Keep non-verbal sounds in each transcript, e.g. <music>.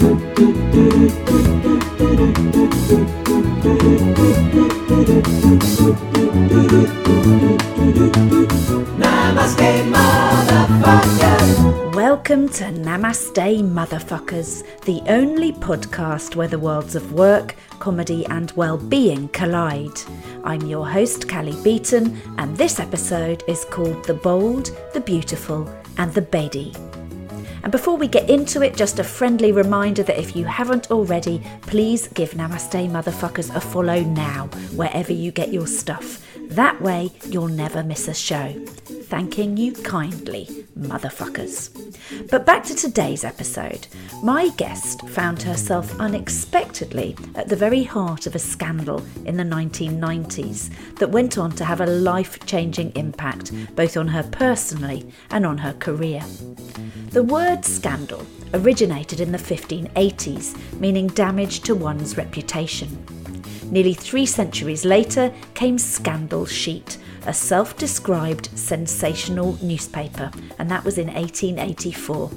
Welcome to Namaste Motherfuckers, the only podcast where the worlds of work, comedy, and well-being collide. I'm your host, Cally Beaton, and this episode is called The Bold, the Beautiful, and the Bedi. And before we get into it, just a friendly reminder that if you haven't already, please give Namaste Motherfuckers a follow now, wherever you get your stuff. That way, you'll never miss a show. Thanking you kindly, motherfuckers. But back to today's episode. My guest found herself unexpectedly at the very heart of a scandal in the 1990s that went on to have a life changing impact both on her personally and on her career. The word scandal originated in the 1580s, meaning damage to one's reputation. Nearly three centuries later came Scandal Sheet, a self described sensational newspaper, and that was in 1884.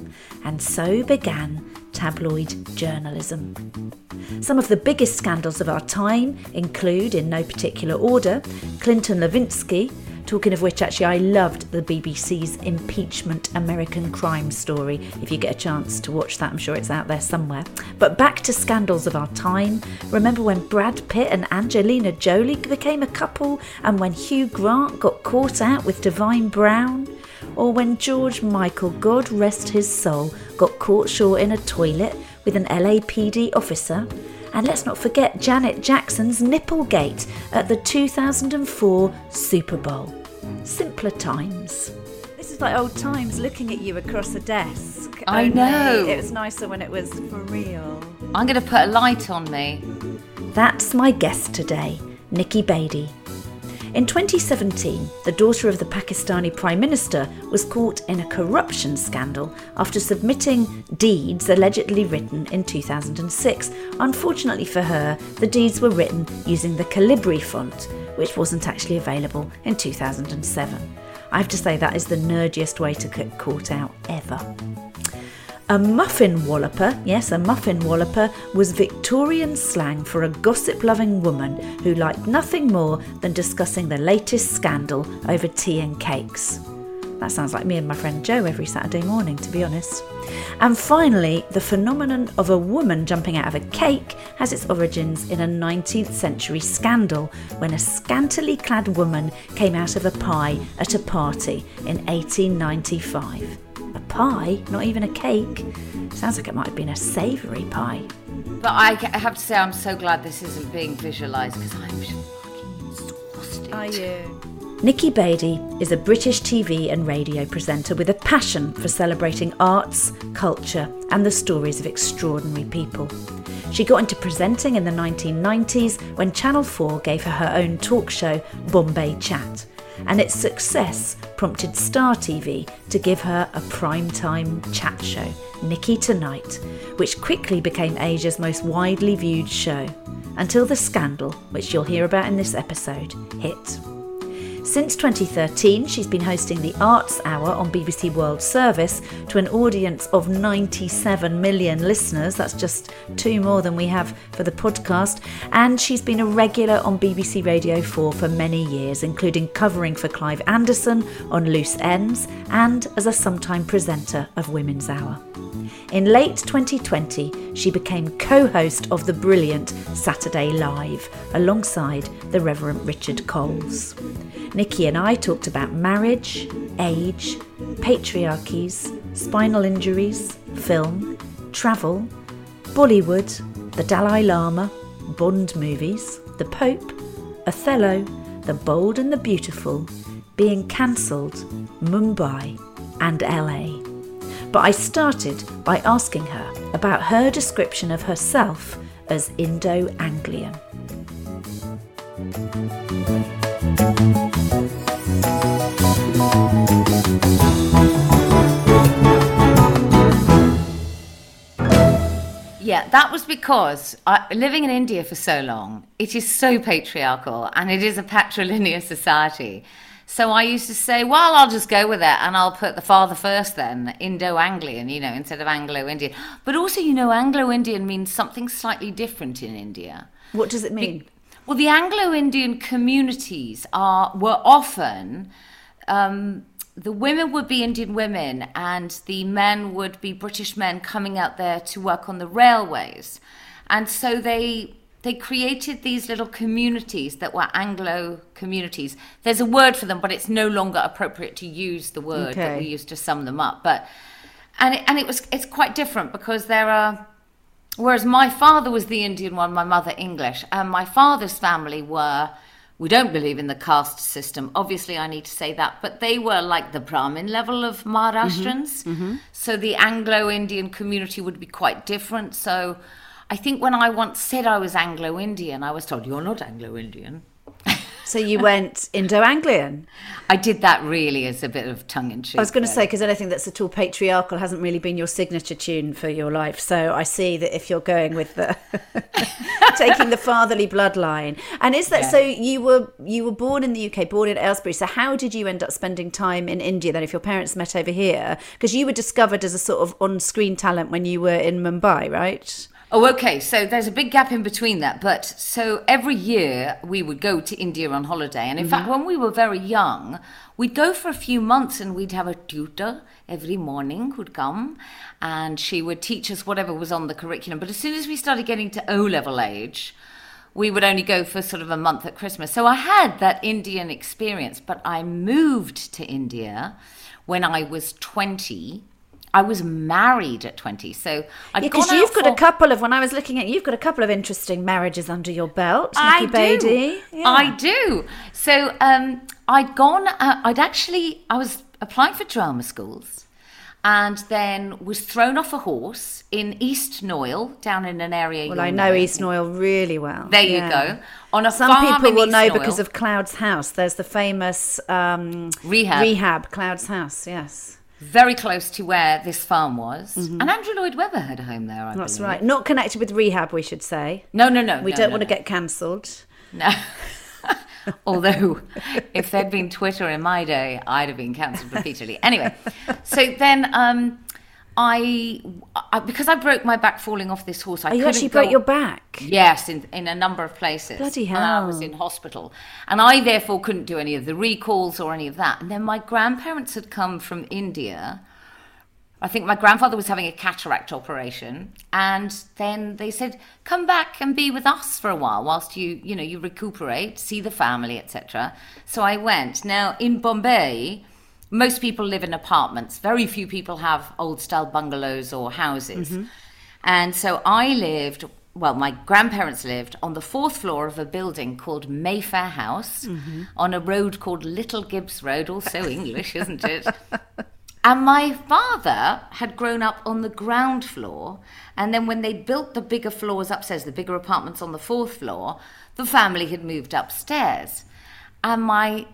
And so began tabloid journalism. Some of the biggest scandals of our time include, in no particular order, Clinton Lewinsky, Talking of which, actually, I loved the BBC's Impeachment American Crime Story. If you get a chance to watch that, I'm sure it's out there somewhere. But back to scandals of our time. Remember when Brad Pitt and Angelina Jolie became a couple, and when Hugh Grant got caught out with Divine Brown? Or when George Michael, God rest his soul, got caught short in a toilet with an LAPD officer? And let's not forget Janet Jackson's Nipplegate at the 2004 Super Bowl. Simpler times. This is like old times looking at you across a desk. I Only know. It was nicer when it was for real. I'm going to put a light on me. That's my guest today, Nikki Bedi. In 2017, the daughter of the Pakistani Prime Minister was caught in a corruption scandal after submitting deeds allegedly written in 2006. Unfortunately for her, the deeds were written using the Calibri font, which wasn't actually available in 2007. I have to say, that is the nerdiest way to get caught out ever. A muffin walloper, yes, a muffin walloper, was Victorian slang for a gossip loving woman who liked nothing more than discussing the latest scandal over tea and cakes. That sounds like me and my friend Joe every Saturday morning, to be honest. And finally, the phenomenon of a woman jumping out of a cake has its origins in a 19th century scandal when a scantily clad woman came out of a pie at a party in 1895. A pie, not even a cake. Sounds like it might have been a savoury pie. But I have to say, I'm so glad this isn't being visualised because I'm fucking exhausted. you? Nikki Bedi is a British TV and radio presenter with a passion for celebrating arts, culture, and the stories of extraordinary people. She got into presenting in the 1990s when Channel 4 gave her her own talk show, Bombay Chat, and its success prompted Star TV to give her a primetime chat show, Nikki Tonight, which quickly became Asia's most widely viewed show, until the scandal, which you'll hear about in this episode, hit. Since 2013, she's been hosting the Arts Hour on BBC World Service to an audience of 97 million listeners. That's just two more than we have for the podcast. And she's been a regular on BBC Radio 4 for many years, including covering for Clive Anderson on Loose Ends and as a sometime presenter of Women's Hour. In late 2020, she became co host of the brilliant Saturday Live alongside the Reverend Richard Coles. Nikki and I talked about marriage, age, patriarchies, spinal injuries, film, travel, Bollywood, the Dalai Lama, Bond movies, the Pope, Othello, The Bold and the Beautiful, being cancelled, Mumbai, and LA. But I started by asking her about her description of herself as Indo Anglian. Yeah, that was because I, living in India for so long, it is so patriarchal and it is a patrilineal society. So I used to say, well, I'll just go with it and I'll put the father first then, Indo Anglian, you know, instead of Anglo Indian. But also, you know, Anglo Indian means something slightly different in India. What does it mean? Well, the Anglo Indian communities are were often. Um, the women would be Indian women, and the men would be British men coming out there to work on the railways, and so they they created these little communities that were Anglo communities. There's a word for them, but it's no longer appropriate to use the word okay. that we used to sum them up. But and it, and it was it's quite different because there are. Whereas my father was the Indian one, my mother English, and my father's family were. We don't believe in the caste system. Obviously, I need to say that, but they were like the Brahmin level of Maharashtrians. Mm-hmm. Mm-hmm. So the Anglo Indian community would be quite different. So I think when I once said I was Anglo Indian, I was told, You're not Anglo Indian. <laughs> So you went Indo-Anglian. I did that really as a bit of tongue in cheek. I was going to say because anything that's at all patriarchal hasn't really been your signature tune for your life. So I see that if you're going with the <laughs> taking the fatherly bloodline, and is that yeah. so? You were you were born in the UK, born in Aylesbury. So how did you end up spending time in India then? If your parents met over here, because you were discovered as a sort of on-screen talent when you were in Mumbai, right? Oh, okay. So there's a big gap in between that. But so every year we would go to India on holiday. And in mm-hmm. fact, when we were very young, we'd go for a few months and we'd have a tutor every morning who'd come and she would teach us whatever was on the curriculum. But as soon as we started getting to O level age, we would only go for sort of a month at Christmas. So I had that Indian experience, but I moved to India when I was 20 I was married at 20. So I Because yeah, you've for... got a couple of, when I was looking at you've got a couple of interesting marriages under your belt, Nikki I. Do. Yeah. I do. So um, I'd gone, uh, I'd actually, I was applying for drama schools and then was thrown off a horse in East Knoyle, down in an area. Well, I know, know East Knoyle really well. There yeah. you go. On a some people will know Knoyle. because of Clouds House. There's the famous um, rehab. Rehab, Clouds House. Yes very close to where this farm was. Mm-hmm. And Andrew Lloyd Webber had a home there. I That's believe. right. Not connected with rehab, we should say. No, no, no. We no, don't no, want no. to get cancelled. No. <laughs> Although, if there'd been Twitter in my day, I'd have been cancelled repeatedly. Anyway, so then um, I, I, because I broke my back falling off this horse. I oh, you actually broke your back. Yes, in in a number of places. Bloody hell! I was in hospital, and I therefore couldn't do any of the recalls or any of that. And then my grandparents had come from India. I think my grandfather was having a cataract operation, and then they said, "Come back and be with us for a while whilst you, you know, you recuperate, see the family, etc." So I went. Now in Bombay most people live in apartments. Very few people have old style bungalows or houses. Mm-hmm. And so I lived, well, my grandparents lived on the fourth floor of a building called Mayfair House mm-hmm. on a road called Little Gibbs Road, also <laughs> English, isn't it? And my father had grown up on the ground floor. And then when they built the bigger floors upstairs, the bigger apartments on the fourth floor, the family had moved upstairs. And my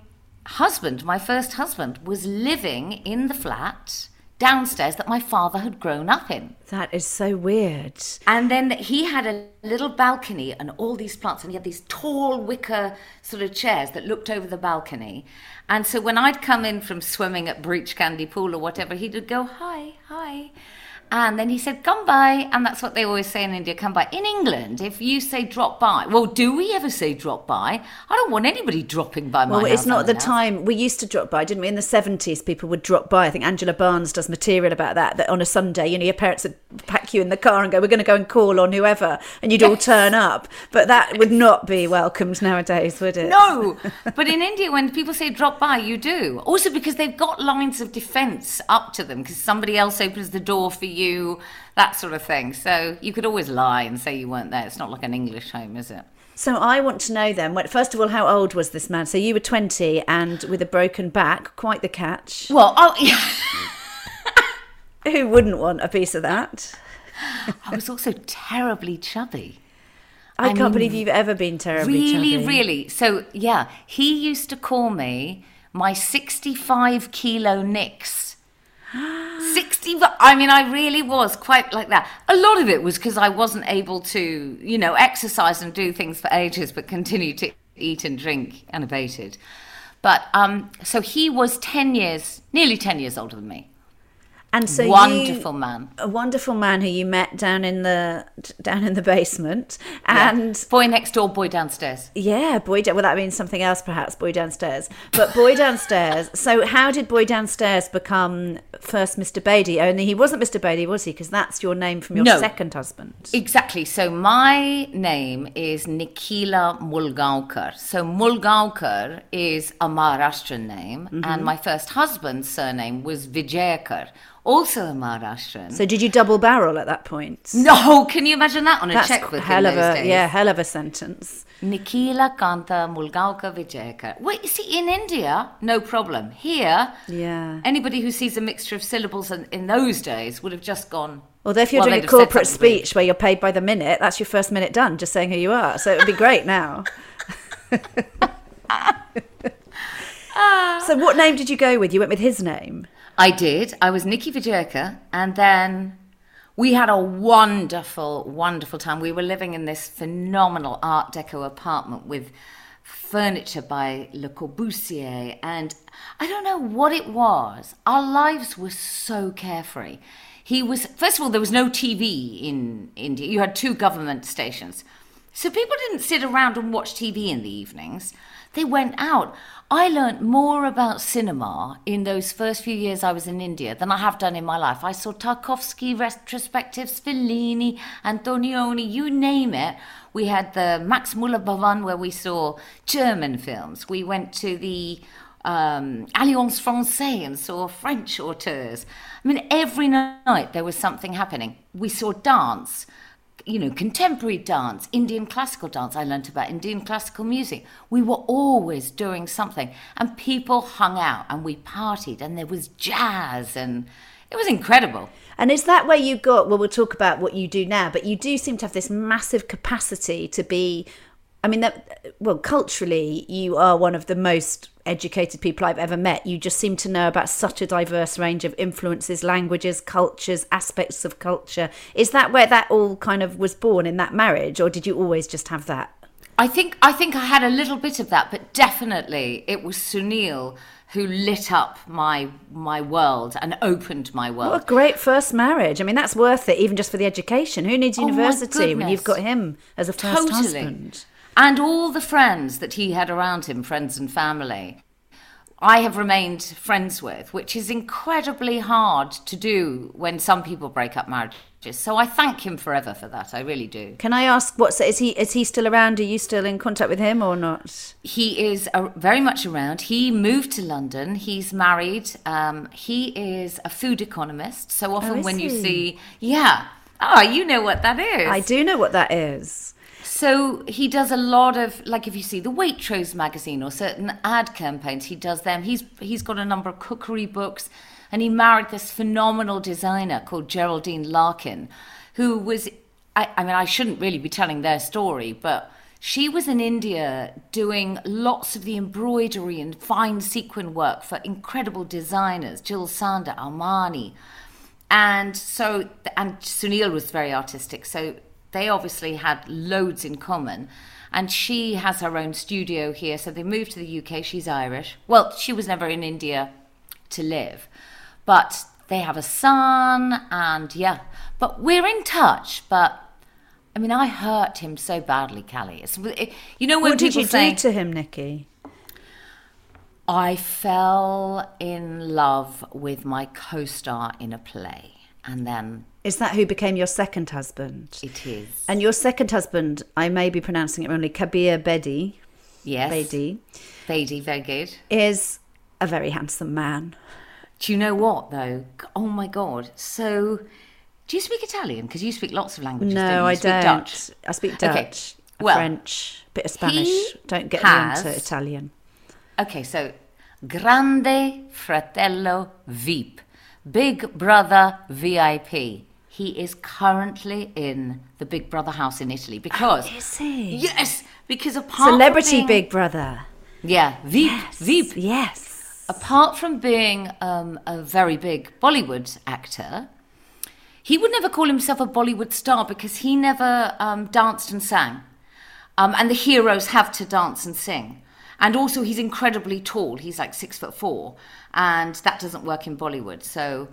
husband, my first husband, was living in the flat downstairs that my father had grown up in. That is so weird. And then he had a little balcony and all these plants, and he had these tall wicker sort of chairs that looked over the balcony. And so when I'd come in from swimming at Breach Candy Pool or whatever, he would go, Hi, hi. And then he said, come by. And that's what they always say in India, come by. In England, if you say drop by, well, do we ever say drop by? I don't want anybody dropping by my Well, it's not the time. We used to drop by, didn't we? In the 70s, people would drop by. I think Angela Barnes does material about that, that on a Sunday, you know, your parents would pack you in the car and go, we're going to go and call on whoever. And you'd yes. all turn up. But that would not be welcomed nowadays, would it? No. <laughs> but in India, when people say drop by, you do. Also because they've got lines of defence up to them because somebody else opens the door for you you, that sort of thing. So you could always lie and say you weren't there. It's not like an English home, is it? So I want to know then, first of all, how old was this man? So you were 20 and with a broken back, quite the catch. Well, oh, yeah. <laughs> Who wouldn't want a piece of that? I was also terribly chubby. I, I can't mean, believe you've ever been terribly really, chubby. really. So yeah, he used to call me my 65 kilo Nix 60 i mean i really was quite like that a lot of it was because i wasn't able to you know exercise and do things for ages but continue to eat and drink unabated But um, so he was 10 years, nearly 10 years older than me. And so you- Wonderful man. a wonderful man who you met down in the down in the basement, and Boy next door, boy downstairs. yeah, boy. Well, that means something else, perhaps. Boy downstairs, but boy downstairs. <laughs> so, how did boy downstairs become first Mr. Bedi? Only he wasn't Mr. Bedi, was he? Because that's your name from your No. second husband. Exactly. So my name is Nikila Mulgaonkar. So Mulgaonkar is a Maharashtrian name, Mm-hmm. and my first husband's surname was Vijayakar, also a Maharashtrian. So, did you double barrel at that point? no, can you imagine that on a That's checkbook hell of a days? yeah, hell of a sentence. Nikila Kanta Mulgaonkar Vijayakar. Wait, you see, in India, no problem. Here, Yeah. anybody who sees a mixture of syllables in, in those days would have just gone. Although if you're well, doing a corporate speech where you're paid by the minute, that's your first minute done, just saying who you are. So it would be great now. <laughs> Ah. so what name did you go with? You went with his name. I did. I was Nikki Vijayka, and then we had a wonderful, wonderful time. We were living in this phenomenal Art Deco apartment with furniture by Le Corbusier, and I don't know what it was. Our lives were so carefree. He was, first of all, there was no TV in India. You had two government stations. So people didn't sit around and watch TV in the evenings. They went out. I learnt more about cinema in those first few years I was in India than I have done in my life. I saw Tarkovsky retrospectives, Fellini, Antonioni, you name it. We had the Max Muller Bhavan where we saw German films. We went to the um, Alliance Francaise and saw French auteurs. I mean, every night there was something happening. We saw dance you know, contemporary dance, Indian classical dance. I learnt about Indian classical music. We were always doing something, and people hung out and we partied, and there was jazz, and it was incredible. And is that where you got? Well, we'll talk about what you do now, but you do seem to have this massive capacity to be. I mean, that well, culturally, you are one of the most educated people I've ever met. You just seem to know about such a diverse range of influences, languages, cultures, aspects of culture. Is that where that all kind of was born in that marriage, or did you always just have that? I think I think I had a little bit of that, but definitely it was Sunil who lit up my my world and opened my world. What a great first marriage! I mean, that's worth it, even just for the education. Who needs Oh, university when you've got him as a first totally. husband? And all the friends that he had around him, friends and family, I have remained friends with, which is incredibly hard to do when some people break up marriages. So I thank him forever for that. I really do. Can I ask what's is he is he still around? Are you still in contact with him or not? He is uh, very much around. He moved to London. He's married. Um, he is a food economist. So often Oh, when you see, yeah, oh, you know what that is. I do know what that is. So he does a lot of like if you see the Waitrose magazine or certain ad campaigns, he does them. He's he's got a number of cookery books, and he married this phenomenal designer called Geraldine Larkin, who was I, I mean I shouldn't really be telling their story, but she was in India doing lots of the embroidery and fine sequin work for incredible designers, Jill Sander, Armani, and so and Sunil was very artistic so they obviously had loads in common. And she has her own studio here so they moved to the UK she's Irish. Well she was never in India to live. But they have a son and yeah. But we're in touch but I mean I hurt him so badly Cally. It's, it, you know when What did you say do to him, Nikki? I fell in love with my co-star in a play and then Is that who became your second husband? it is And your second husband, I may be pronouncing it wrongly, Kabir Bedi, yes Bedi, Bedi, very good. is a very handsome man. Do you know what though? Oh my god! So, do you speak Italian? Because you speak lots of languages. No, don't you? You I speak don't. Dutch. I speak Okay, Dutch, well, French, bit of Spanish. Don't get has- me into Italian. Okay, so Grande Fratello VIP, Big Brother VIP. He is currently in the Big Brother house in Italy because Oh, Is he? yes, because apart Celebrity from being, Big Brother. yeah VIP Yes. VIP Yes. apart from being um, a very big Bollywood actor, he would never call himself a Bollywood star because he never um, danced and sang. Um, and the heroes have to dance and sing. and also he's incredibly tall. He's like six foot four, and that doesn't work in Bollywood. So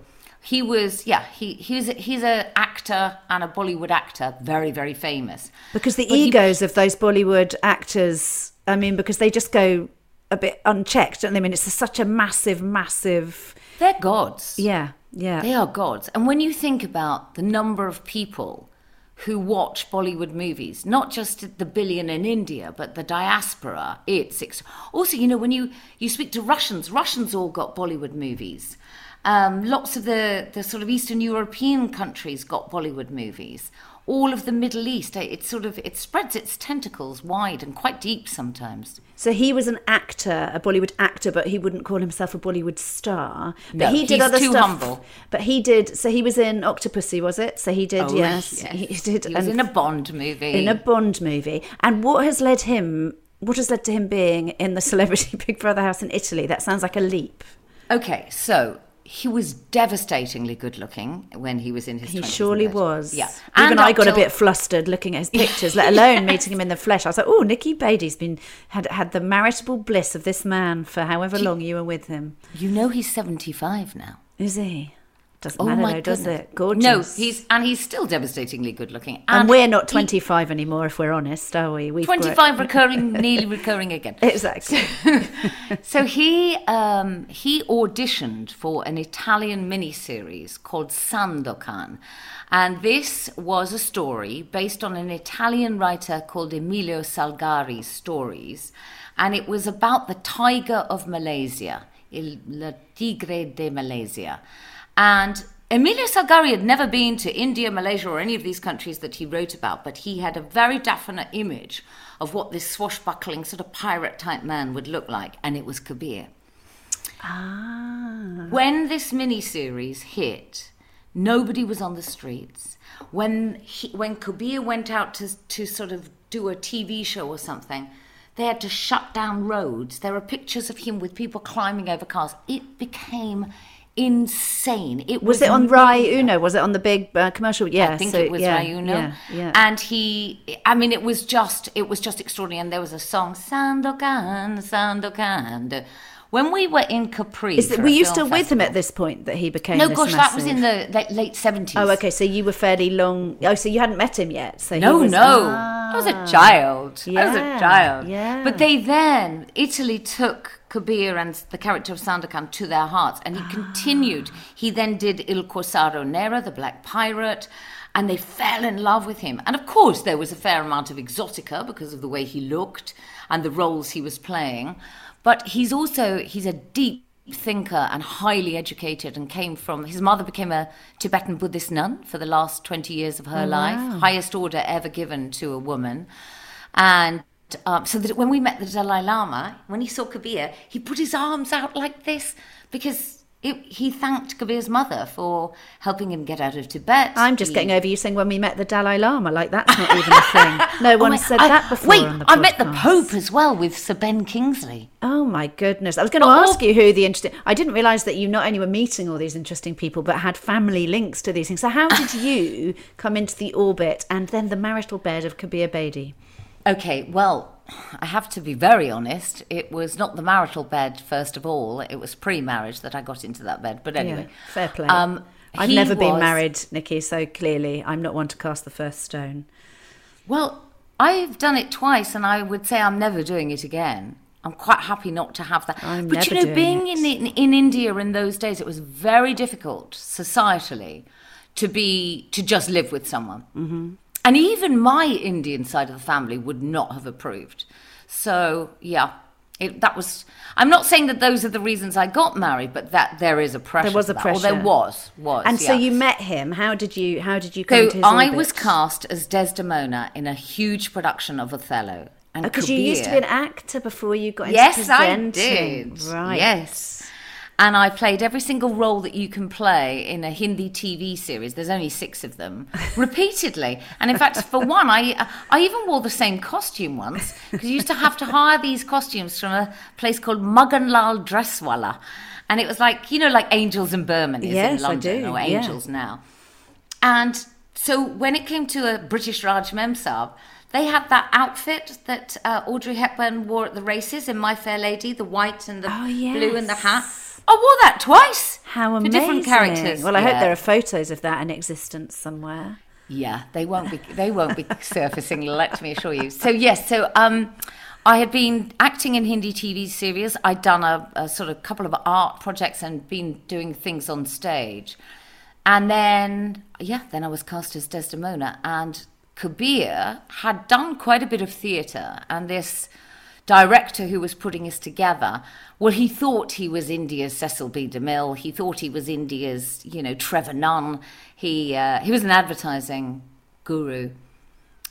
he was, yeah, he he's he's a actor and a Bollywood actor, very very famous. Because the But he- egos of those Bollywood actors, I mean, because they just go a bit unchecked. don't they? I mean, it's such a massive, massive. They're gods. Yeah, yeah. They are gods. And when you think about the number of people who watch Bollywood movies, not just the billion in India, but the diaspora, it's ex- also, you know, when you, you speak to Russians, Russians all got Bollywood movies. Um, lots of the, the sort of Eastern European countries got Bollywood movies. All of the Middle East, it sort of it spreads its tentacles wide and quite deep sometimes. So he was an actor, a Bollywood actor, but he wouldn't call himself a Bollywood star. But No, he did he's other too stuff. humble. But he did. So he was in Octopussy, was it? So he did. Oh, yes, yes. he did. He was and- in a Bond movie. in a Bond movie. And what has led him? What has led to him being in the <laughs> Celebrity Big Brother house in Italy? That sounds like a leap. Okay, so he was devastatingly good looking when he was in his. He 20s surely was. Yeah, Even And I got a bit flustered looking at his pictures, let alone <laughs> meeting him in the flesh. I was like, "Oh, Nikki Bedi's been had had the maritable bliss of this man for however long you were with him." You know he's seventy-five now. Is he? Doesn't Oh matter my though, does it? Gorgeous. No, he's and he's still devastatingly good looking. And, we're not 25 anymore, if we're honest, are we? We've 25 <laughs> recurring, nearly recurring again. <laughs> Exactly. <laughs> So he um, he auditioned for an Italian miniseries called Sandokan, and this was a story based on an Italian writer called Emilio Salgari's stories, and it was about the tiger of Malaysia, Il le Tigre de Malaysia, and. Emilio Salgari had never been to India, Malaysia, or any of these countries that he wrote about, but he had a very definite image of what this swashbuckling sort of pirate type man would look like, and it was Kabir. ah. When this miniseries hit, nobody was on the streets. When he, when Kabir went out to to sort of do a TV show or something, they had to shut down roads. There are pictures of him with people climbing over cars. It became insane. It Was it on. Rai Uno? Was it on the big uh, commercial? Yeah, I think so, it was yeah, Rai Uno. Yeah, yeah. And he, I mean, it was just, it was just extraordinary. And there was a song, Sandokan, Sandokan. When we were in Capri, Is that, were you still with him at this point that he became? No, gosh, that was in the late, late seventies. Oh, okay. So you were fairly long. Oh, so you hadn't met him yet. So No, was- no, I was Ah. a child. I was a child. yeah. But they then Italy took Kabir and the character of Sandokan to their hearts, and he Ah. continued. He then did Il Corsaro Nero, the Black Pirate. And they fell in love with him. And of course, there was a fair amount of exotica because of the way he looked and the roles he was playing. But he's also, he's a deep thinker and highly educated and came from his mother became a Tibetan Buddhist nun for the last 20 years of her life highest order ever given to a woman and um, so that when we met the Dalai Lama when he saw Kabir he put his arms out like this because it, he thanked Kabir's mother for helping him get out of Tibet I'm just He- getting over you saying when we met the Dalai Lama. Like that's not even a thing. <laughs> No Oh one my- said I- that before. Wait, I met the. Pope as well with Sir Ben Kingsley. Oh my goodness! I was going to all- ask you who the interesting. I didn't realise that you not only were meeting all these interesting people, but had family links to these things. So how did you come into the orbit and then the marital bed of Kabir Bedi? Okay, well, I have to be very honest. It was not the marital bed, first of all. It was pre marriage that I got into that bed. But anyway. Yeah, fair play. Um, I've never been married, Nikki, so clearly I'm not one to cast the first stone. Well, I've done it twice, and I would say I'm never doing it again. I'm quite happy not to have that. I'm but you know, being it. in in India in those days, it was very difficult societally to be to just live with someone. Mm-hmm. And even my Indian side of the family would not have approved. So yeah, it, that was. I'm not saying that those are the reasons I got married, but that there is a pressure. There was a that. Pressure. there was was. And so you met him. How did you? How did you come So to his I orbit? was cast as Desdemona in a huge production of Othello. And oh, because you used to be an actor before you got into Yes, I did. Right. Yes. And I played every single role that you can play in a Hindi TV series. There's only six of them, <laughs> repeatedly. And in fact, for one, I I even wore the same costume once because you used to have to hire these costumes from a place called Maganlal Dresswala, and it was like you know, like Angels in Berman is Yes, in London do, or yeah. Angels now. And so when it came to a British Raj Memsab, they had that outfit that uh, Audrey Hepburn wore at the races in My Fair Lady, the white and the Oh, blue and the hat. I wore that twice. How for amazing! different characters. Well, I hope there are photos of that in existence somewhere. Yeah, they won't be. They won't be <laughs> surfacing. Let me assure you. So yes, so um, I had been acting in Hindi TV series. I'd done a, a sort of couple of art projects and been doing things on stage, and then yeah, then I was cast as Desdemona. And Kabir had done quite a bit of theatre, and this director who was putting us together, well, he thought he was India's Cecil B. DeMille. He thought he was India's, you know, Trevor Nunn. He uh, he was an advertising guru,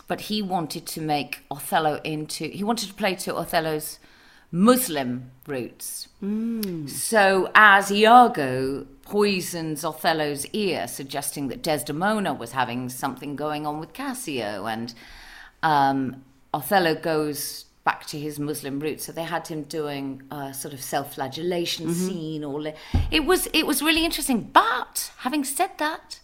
but he wanted to make Othello into. He wanted to play to Othello's Muslim roots. So as Iago poisons Othello's ear, suggesting that Desdemona was having something going on with Cassio, and um, Othello goes back to his Muslim roots. So they had him doing a sort of self-flagellation mm-hmm. scene. All it was it was really interesting. But having said that,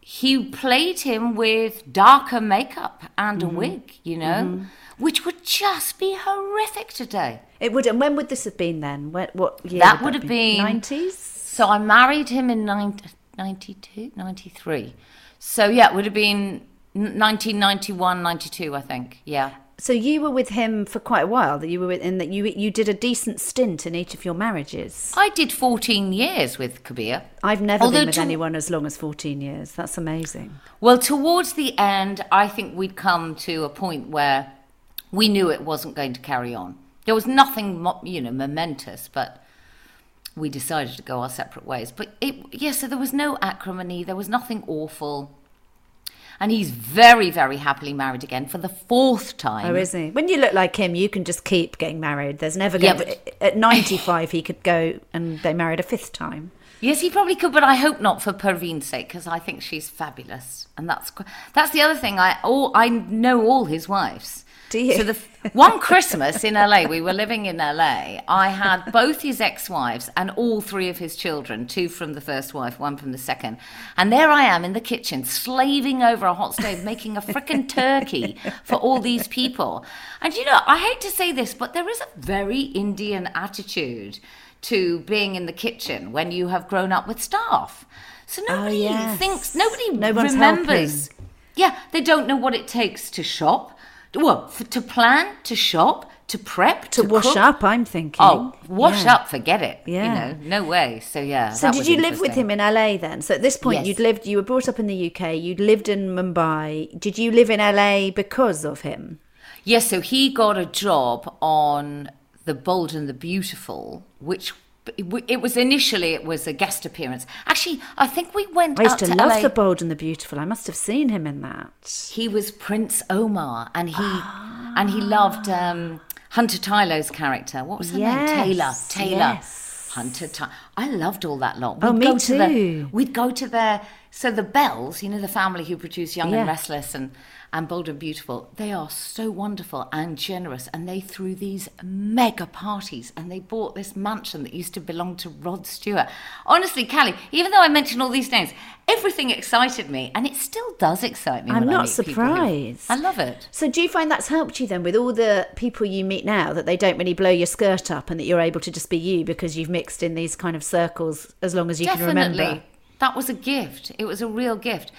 he played him with darker makeup and a mm-hmm. wig, you know, mm-hmm. which would just be horrific today. It would. And when would this have been then? What, what year? That would have been- nineties. So I married him in 90, 92, 93. So yeah, it would have been 1991, 92, I think. Yeah. So you were with him for quite a while. That you were with, in that you you did a decent stint in each of your marriages. I did 14 years with Kabir. I've never Although been with to- anyone as long as fourteen years. That's amazing. Well, towards the end, I think we'd come to a point where we knew it wasn't going to carry on. There was nothing, you know, momentous, but we decided to go our separate ways. But it, yeah, so there was no acrimony, there was nothing awful. And he's very, very happily married again for the fourth time. Oh, is he? When you look like him, you can just keep getting married. There's never going Yeah, going at 95 he could go and they married a fifth time. Yes, he probably could, but I hope not for Parveen's sake because I think she's fabulous, and that's that's the other thing. I all I know all his wives. Do you? So the one Christmas in LA, we were living in LA. I had both his ex-wives and all three of his children, two from the first wife, one from the second, and there I am in the kitchen slaving over a hot stove, making a frickin' turkey for all these people. And you know, I hate to say this, but there is a very Indian attitude to being in the kitchen when you have grown up with staff. So oh, nobody Oh, yes. thinks, nobody No remembers. Yeah, they don't know what it takes to shop, well, f- to plan, to shop, to prep, To, to, wash cook. up, I'm thinking. Oh, wash Yeah. up, forget it. Yeah. You know, no way. So yeah. So did you live with him in LA then? So at this point Yes. you'd lived you were brought up in the UK, you'd lived in Mumbai. Did you live in LA because of him? Yes, so he got a job on The Bold and the Beautiful, which it was initially it was a guest appearance. Actually, I think we went I used to to love LA. The Bold and the Beautiful. I must have seen him in that. He was Prince Omar, and he and he loved um, Hunter Tylo's character. What was her name? Taylor. Taylor. yes. Hunter Tylo. I loved all that lot. Oh, me go to the- too. we'd go to their so the Bells, you know, the family who produced Young Yeah. and Restless and and Bold and Beautiful. They are so wonderful and generous, and they threw these mega parties, and they bought this mansion that used to belong to Rod Stewart. Honestly, Cally, even though I mentioned all these names, everything excited me, and it still does excite me. I'm not people who- surprised. I love it. So do you find that's helped you then with all the people you meet now that they don't really blow your skirt up and that you're able to just be you because you've mixed in these kind of circles as long as you can Definitely. remember? That was a gift. It was a real gift.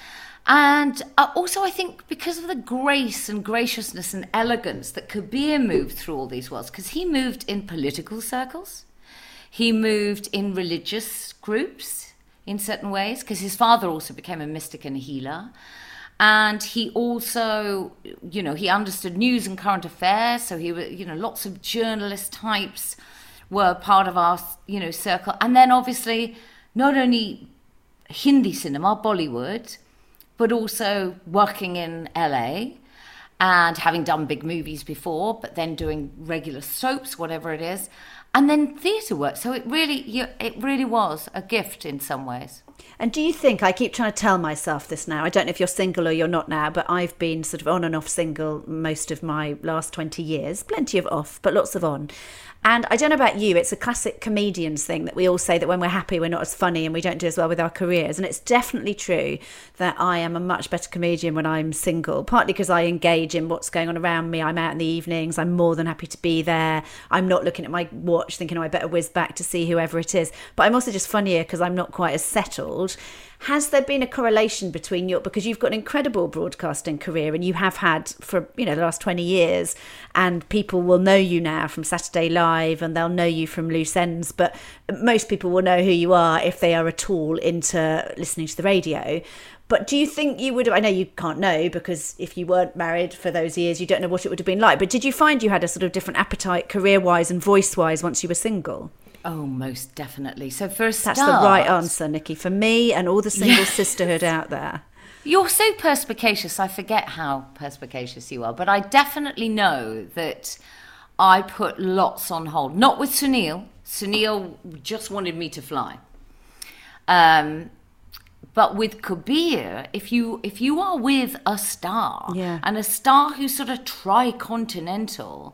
And uh, also, I think because of the grace and graciousness and elegance that Kabir moved through all these worlds, because he moved in political circles, he moved in religious groups in certain ways, because his father also became a mystic and a healer. And he also, you know, he understood news and current affairs. So he, was, you know, lots of journalist types were part of our, you know, circle. And then obviously, not only Hindi cinema, Bollywood, but also working in LA and having done big movies before, but then doing regular soaps, whatever it is, and then theatre work. So it really, you, it really was a gift in some ways. And do you think I keep trying to tell myself this now? I don't know if you're single or you're not now, but I've been sort of on and off single most of my last 20 years. Plenty of off, but lots of on. And I don't know about you, it's a classic comedians thing that we all say that when we're happy, we're not as funny and we don't do as well with our careers. And it's definitely true that I am a much better comedian when I'm single, partly because I engage in what's going on around me. I'm out in the evenings, I'm more than happy to be there. I'm not looking at my watch thinking, oh, I better whiz back to see whoever it is. But I'm also just funnier because I'm not quite as settled has there been a correlation between your because you've got an incredible broadcasting career and you have had for you know the last 20 years and people will know you now from Saturday Live and they'll know you from Loose Ends but most people will know who you are if they are at all into listening to the radio. But do you think you would have, I know you can't know because if you weren't married for those years you don't know what it would have been like but did you find you had a sort of different appetite career wise and voice wise once you were single Oh, most definitely. So for a start, that's the right answer, Nikki, for me and all the single sisterhood out there. You're so perspicacious. I forget how perspicacious you are, but I definitely know that I put lots on hold. Not with Sunil. Sunil just wanted me to fly. Um, but with Kabir, if you if you are with a star yeah. and a star who's sort of tricontinental,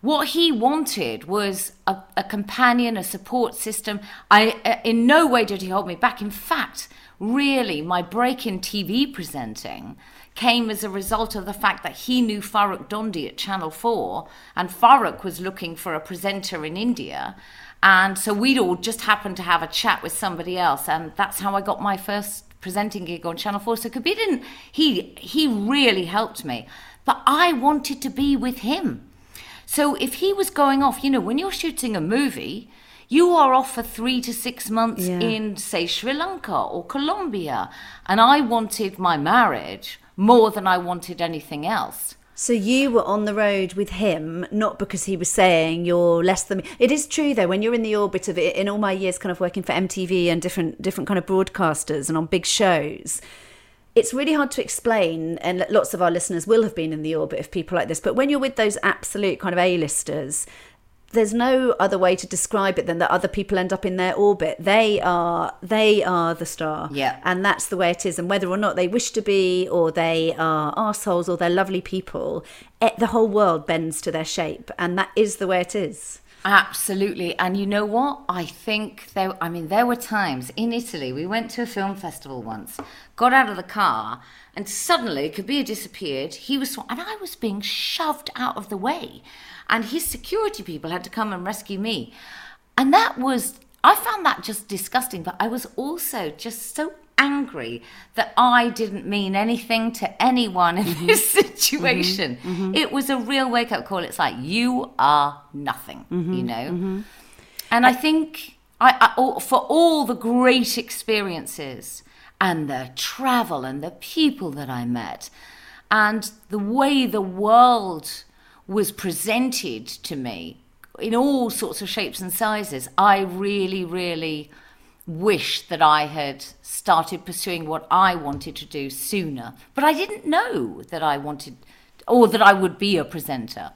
what he wanted was a, a, companion, a support system. I, uh, in no way did he hold me back. In fact, really, my break in TV presenting came as a result of the fact that he knew Farrukh Dhondy at Channel 4, and Farrukh was looking for a presenter in India. And so we'd all just happened to have a chat with somebody else, and that's how I got my first presenting gig on Channel 4. So Kabir didn't, he, he really helped me. But I wanted to be with him. So if he was going off, you know, when you're shooting a movie, you are off for three to six months yeah. in, say, Sri Lanka or Colombia. And I wanted my marriage more than I wanted anything else. So you were on the road with him, not because he was saying you're less than me. It is true though, when you're in the orbit of it, in all my years kind of working for MTV and different different kind of broadcasters and on big shows, it's really hard to explain, and lots of our listeners will have been in the orbit of people like this. But when you're with those absolute kind of A-listers, there's no other way to describe it than that other people end up in their orbit. They are they are the star. Yeah. And that's the way it is. And whether or not they wish to be or they are assholes or they're lovely people, it, the whole world bends to their shape. And that is the way it is. Absolutely. And you know what? I think there, I mean, there were times in Italy, we went to a film festival once, got out of the car, and suddenly Kabir disappeared. He was, and I was being shoved out of the way. And his security people had to come and rescue me. And that was, I found that just disgusting. But I was also just so angry that I didn't mean anything to anyone in mm-hmm. this <laughs> situation. Mm-hmm. Mm-hmm. It was a real wake up call. It's like, you are nothing, mm-hmm. you know? Mm-hmm. And I think I, I, for all the great experiences and the travel and the people that I met and the way the world was presented to me in all sorts of shapes and sizes, I really, really wish that I had started pursuing what I wanted to do sooner. But I didn't know that I wanted or that I would be a presenter.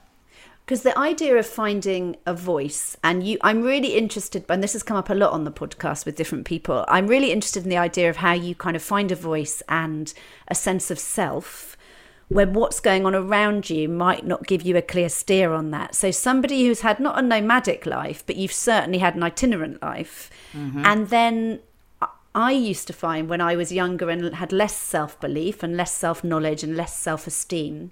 Because the idea of finding a voice, and you, I'm really interested, and this has come up a lot on the podcast with different people. I'm really interested in the idea of how you kind of find a voice and a sense of self when what's going on around you might not give you a clear steer on that. So, somebody who's had not a nomadic life, but you've certainly had an itinerant life, mm-hmm. and then I used to find when I was younger and had less self belief and less self knowledge and less self esteem,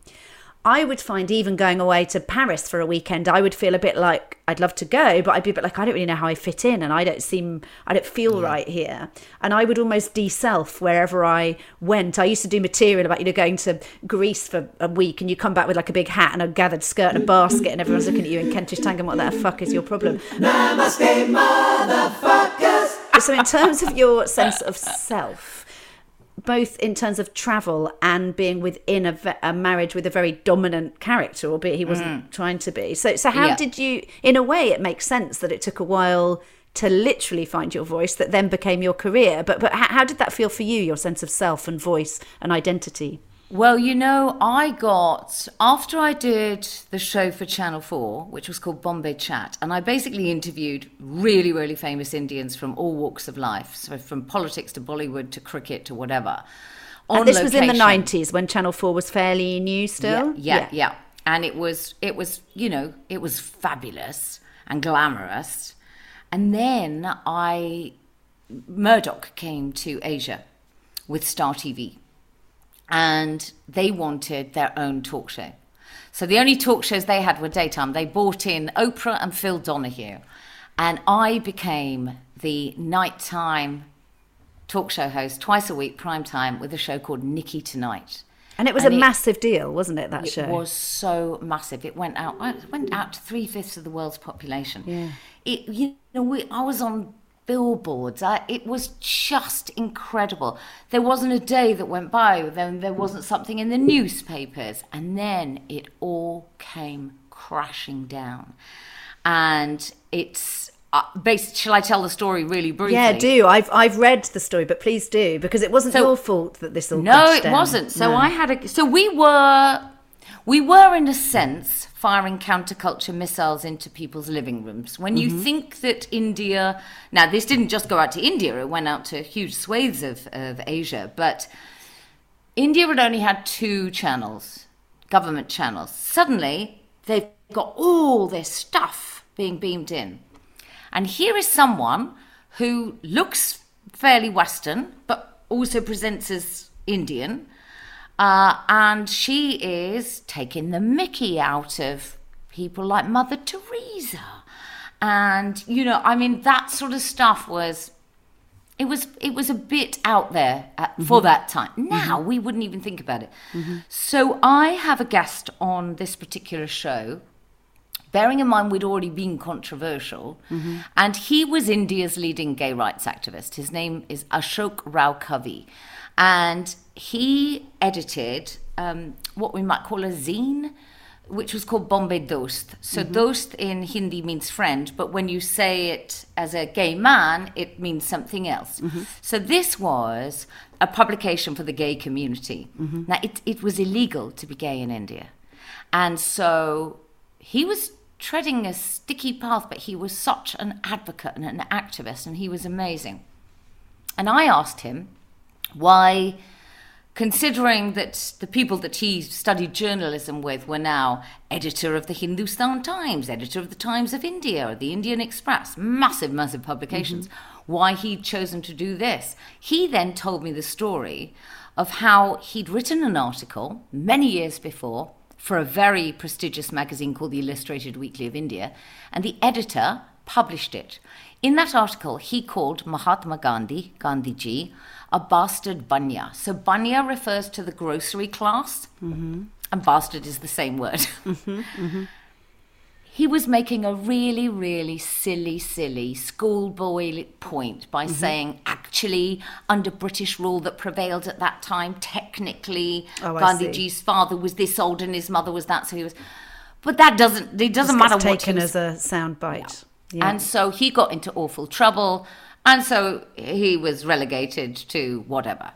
I would find even going away to Paris for a weekend, I would feel a bit like I'd love to go, but I'd be a bit like I don't really know how I fit in, and I don't seem, I don't feel yeah. right here, and I would almost de-self wherever I went. I used to do material about you know going to Greece for a week, and you come back with like a big hat and a gathered skirt and a basket, and everyone's looking at you in Kentish Town and What the fuck is your problem? Namaste, motherfuckers so in terms of your sense of self both in terms of travel and being within a, a, marriage with a very dominant character, albeit he wasn't mm. trying to be. So, so how yeah. did you? In a way, it makes sense that it took a while to literally find your voice that then became your career. But, but how, how did that feel for you? Your sense of self and voice and identity. Well, you know, I got after I did the show for Channel 4, which was called Bombay Chat, and I basically interviewed really, really famous Indians from all walks of life, so from politics to Bollywood to cricket to whatever. And this was in the 90s when Channel 4 was fairly new still? Yeah, yeah, yeah. And it was, it was, you know, it was fabulous and glamorous. And then I, Murdoch came to Asia with Star TV, and they wanted their own talk show. So the only talk shows they had were daytime. They brought in Oprah and Phil Donahue, and I became the nighttime talk show host twice a week, prime time, with a show called Nikki Tonight. And it was And a it- massive deal, wasn't it, that It show? was so massive. It went out. It went out to three fifths of the world's population. Yeah. It. You know, we, I was on billboards. I, it was just incredible. There wasn't a day that went by then there wasn't something in the newspapers, and then it all came crashing down. And it's. Uh, based, shall I tell the story really briefly? Yeah, do. I've I've read the story, but please do because it wasn't So- your fault that this all No, it down. wasn't. So No. I had a. So we were, we were in a sense firing counterculture missiles into people's living rooms. When you Mm-hmm. think that India, now this didn't just go out to India; it went out to huge swathes of of Asia. But India had only had two channels, government channels. Suddenly, they've got all this stuff being beamed in. And here is someone who looks fairly Western, but also presents as Indian. Uh, and she is taking the mickey out of people like Mother Teresa. And, you know, I mean, that sort of stuff was it was it was a bit out there at, for mm-hmm. that time. Mm-hmm. Now we wouldn't even think about it. Mm-hmm. So I have a guest on this particular show. Bearing in mind we'd already been controversial, and he was India's leading gay rights activist. His name is Ashok Row Kavi, and he edited um, what we might call a zine, which was called Bombay Dost. So mm-hmm. Dost in Hindi means friend, but when you say it as a gay man, it means something else. Mm-hmm. So this was a publication for the gay community. Mm-hmm. Now it it was illegal to be gay in India, and so he was treading a sticky path, but he was such an advocate and an activist, and he was amazing. And I asked him why, considering that the people that he studied journalism with were now editor of the Hindustan Times, editor of the Times of India, or the Indian Express, massive, massive publications, mm-hmm. why he'd chosen to do this. He then told me the story of how he'd written an article many years before for a very prestigious magazine called the Illustrated Weekly of India, and the editor published it. In that article, he called Mahatma Gandhi, Gandhiji, a bastard banya. So banya refers to the grocery class, and bastard is the same word. <laughs> He was making a really, really silly, silly schoolboy point by Mm-hmm. saying, actually, under British rule that prevailed at that time, technically, Oh, I see. Gandhiji's father was this old and his mother was that, so he was. But that doesn't. It doesn't This matter what taken was as a sound bite. Yeah. and so he got into awful trouble, and so he was relegated to whatever.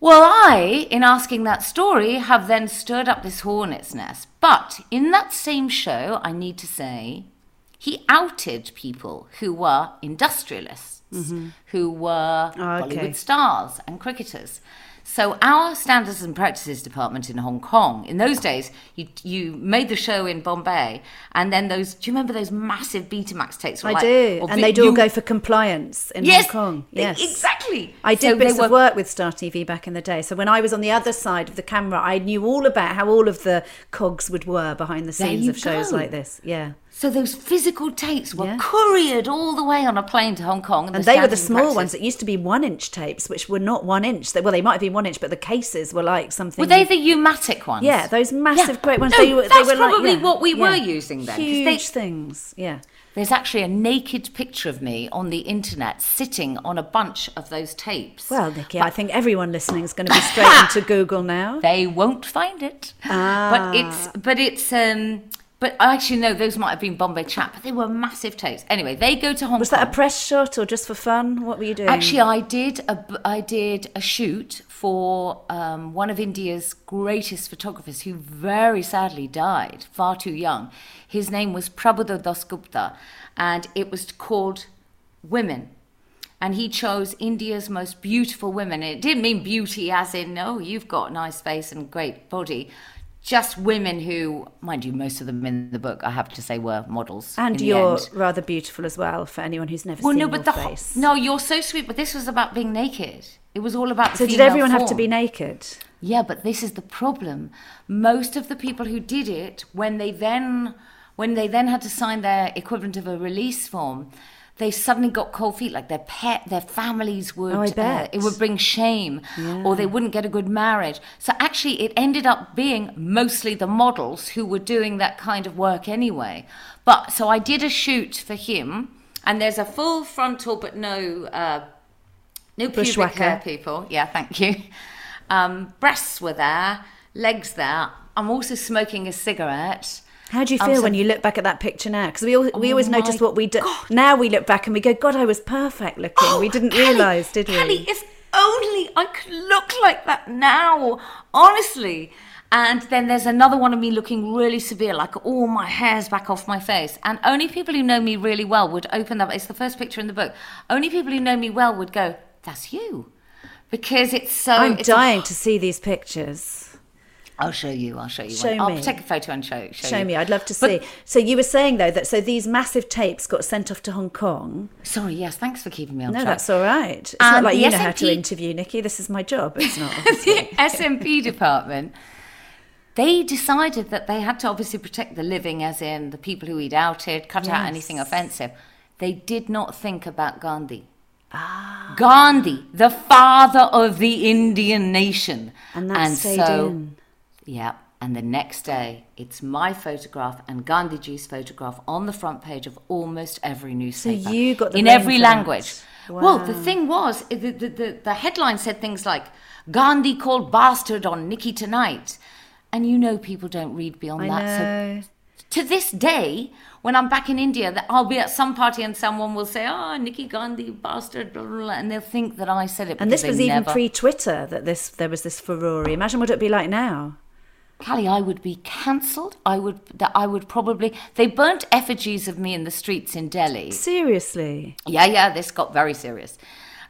Well, I, in asking that story, have then stirred up this hornet's nest. But in that same show, I need to say, he outed people who were industrialists, mm-hmm. who were Oh, okay. Bollywood stars and cricketers. So our standards and practices department in Hong Kong, in those days, you you made the show in Bombay, and then those. Do you remember those massive Betamax tapes? I Like- do. And they'd all you- go for compliance in Yes, Hong Kong. Yes. exactly. I did So bits of work with Star TV back in the day. So when I was on the other side of the camera, I knew all about how all of the cogs would whir behind the scenes of shows go. like this. Yeah. So those physical tapes were Yeah. couriered all the way on a plane to Hong Kong, And they were the small practices- ones. It used to be one inch tapes, which were not one inch. They, well, they might have been one inch, but the cases were like something. Were they the Umatic ones? Yeah, those massive Yeah. great ones. No, they were, that's they were like- probably yeah, what we were using then. Huge they- things. Yeah. There's actually a naked picture of me on the internet sitting on a bunch of those tapes. Well, Nikki, I think everyone listening is going to be straight <laughs> into Google now. they won't find it. Ah. But it's but it's um but I actually no, those might have been Bombay Chat, but they were massive tapes. Anyway, they go to Hong Was Kong. Was that a press shot or just for fun? What were you doing? Actually, I did a I did a shoot for um, one of India's greatest photographers who very sadly died far too young. His name was Prabuddha Dasgupta, and it was called Women. And he chose India's most beautiful women. It didn't mean beauty as in, oh, you've got a nice face and great body. Just women who, mind you, most of them in the book, I have to say, were models. And you're rather beautiful as well for anyone who's never Well, seen no, your but the whole- face. no, you're so sweet. But this was about being naked. It was all about. The so did everyone have to be naked? Yeah, but this is the problem. Most of the people who did it, when they then when they then had to sign their equivalent of a release form, they suddenly got cold feet. Like their pet, their families would. Oh, I uh, bet. it would bring shame, or they wouldn't get a good marriage. So actually, it ended up being mostly the models who were doing that kind of work anyway. But so I did a shoot for him, and there's a full frontal but no. Uh, no pubic hair, people. Yeah, thank you. Um, breasts were there, legs there. I'm also smoking a cigarette. How do you Um, feel so- when you look back at that picture now? Because we al- we always my notice what we do. Now we look back and we go, God, I was perfect looking. we didn't Cally, realise, did we? Cally, if only I could look like that now, honestly. And then there's another one of me looking really severe, like all my hair's back off my face. And only people who know me really well would open that. It's the first picture in the book. Only people who know me well would go, "That's you," because it's so. I'm it's a- dying to see these pictures. I'll show you. I'll show you. Show one. I'll take a photo and show. Show, Show you. me, I'd love to But- see. So you were saying though that so these massive tapes got sent off to Hong Kong. Sorry. Yes. Thanks for keeping me on No, track. that's all right. It's not like you know how to interview, Nikki. This is my job. It's not. <laughs> the S&P department, they decided that they had to obviously protect the living, as in the people who he'd outed, cut out anything offensive. They did not think about Gandhi. Ah. Gandhi, the father of the Indian nation. and that stayed in. Yeah. And the next day, it's my photograph and Gandhiji's photograph on the front page of almost every newspaper. So you got the in every language. Well, the thing was, the, the, the, the headline said things like Gandhi called bastard on Nikki tonight. And you know people don't read beyond I that. So to this day, when I'm back in India, that I'll be at some party and someone will say, "Oh, Nikki Gandhi, bastard," blah, blah, blah," and they'll think that I said it. and this was even never- pre-Twitter that this there was this furore. Imagine what it'd be like now. Cally, I would be cancelled. I would. That I would probably. They burnt effigies of me in the streets in Delhi. Seriously. Yeah, yeah. This got very serious.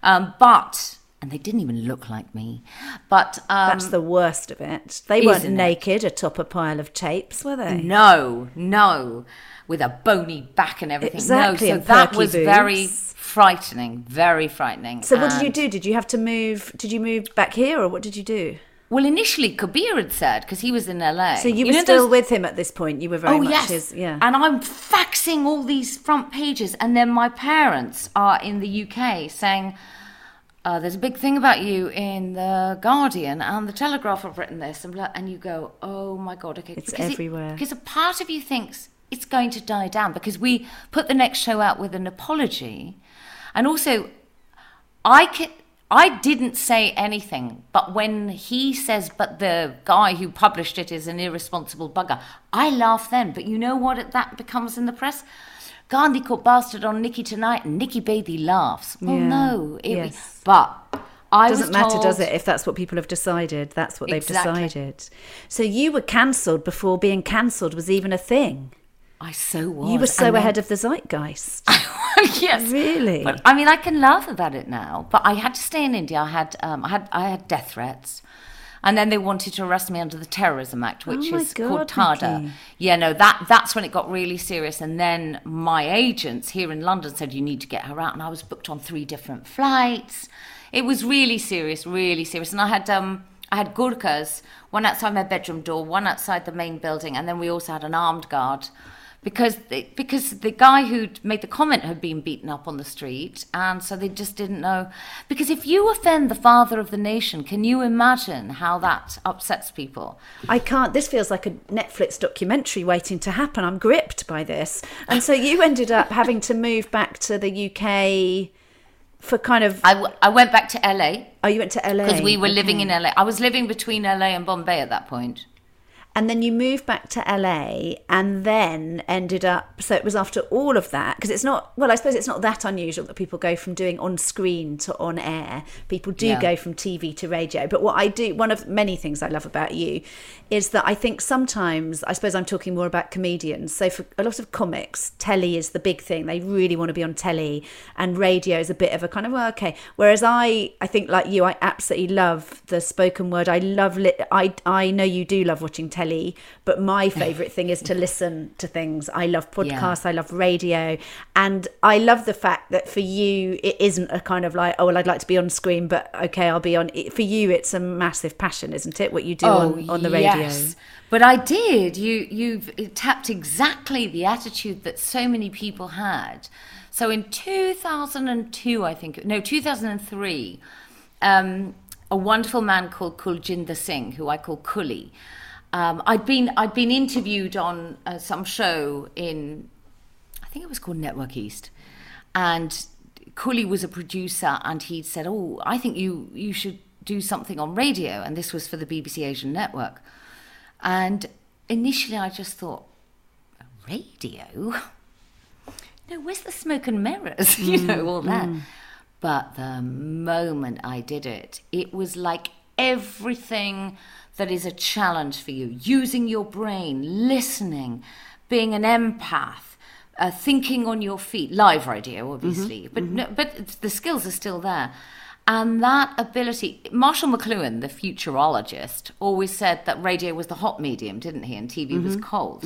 Um, but and they didn't even look like me. But um, That's the worst of it. They weren't isn't it? naked atop a pile of tapes, were they? No, no, with a bony back and everything. Exactly, No, so that was very frightening, very frightening. So what did you do? Did you have to move? Did you move back here, or what did you do? Well, initially Kabir had said because he was in LA. So you were know still those- with him at this point. You were very Oh much yes, his. Yeah. And I'm faxing all these front pages, and then my parents are in the UK saying. Uh, there's a big thing about you in the Guardian and the Telegraph have written this, and blah, and you go, oh my god, okay, It's because it- everywhere. because a part of you thinks it's going to die down because we put the next show out with an apology, and also I can, I didn't say anything, but when he says, but the guy who published it is an irresponsible bugger, I laugh then. But you know what it, that becomes in the press? Gandhi caught bastard on Nikki tonight, and Nikki Bedi laughs. Well, Yeah. no, it, Yes. but I Doesn't matter, told, does it? If that's what people have decided, that's what they've Exactly. decided. So you were cancelled before being cancelled was even a thing. I so was. You were so and then- ahead of the zeitgeist. <laughs> yes, Really? But I mean, I can laugh about it now. But I had to stay in India. I had, um, I had, I had death threats, and then they wanted to arrest me under the Terrorism Act, which Oh is called TADA. Nikki. Yeah, no, that that's when it got really serious. And then my agents here in London said you need to get her out, and I was booked on three different flights. It was really serious, really serious. And I had um, I had Gurkhas, one outside my bedroom door, one outside the main building, and then we also had an armed guard because the, because the guy who made the comment had been beaten up on the street, and so they just didn't know. Because if you offend the father of the nation, can you imagine how that upsets people? I can't. This feels like a Netflix documentary waiting to happen. I'm gripped by this. And so you ended up having to move back to the UK for kind of. I, w- I went back to LA Oh, you went to LA because we were living in LA. I was living between LA and Bombay at that point. And then you moved back to LA and then ended up so it was after all of that because it's not well I suppose it's not that unusual that people go from doing on screen to on air. People do Yeah. go from TV to radio. But what I do one of many things I love about you is that I think sometimes I suppose I'm talking more about comedians. So for a lot of comics telly is the big thing. They really want to be on telly and radio is a bit of a kind of well, okay. Whereas I I think like you I absolutely love the spoken word. I love lit I I know you do love watching telly but my <laughs> favorite thing is to listen to things I love podcasts I love radio and I love the fact that for you it isn't a kind of like oh well I'd like to be on screen but okay I'll be on it, for you it's a massive passion isn't it what you do on, on the radio Oh, yes. But I did. You you've tapped exactly the attitude that so many people had. So in 2002, I think no 2003, um, a wonderful man called Kuljinder Singh, who I call Kuli. Um, I'd been I'd been interviewed on uh, some show in I think it was called Network East, and Kuli was a producer, and he'd said, "Oh, I think you you should do something on radio," and this was for the BBC Asian Network. And initially, I just thought, radio? No, where's the smoke and mirrors? <laughs> you know, all that. But the moment I did it, it was like everything that is a challenge for you using your brain, listening, being an empath. Uh, thinking on your feet, live radio, obviously, mm-hmm. but no, mm-hmm. but the skills are still there, and that ability. Marshall McLuhan, the futurologist, always said that radio was the hot medium, didn't he? And TV was mm-hmm. cold.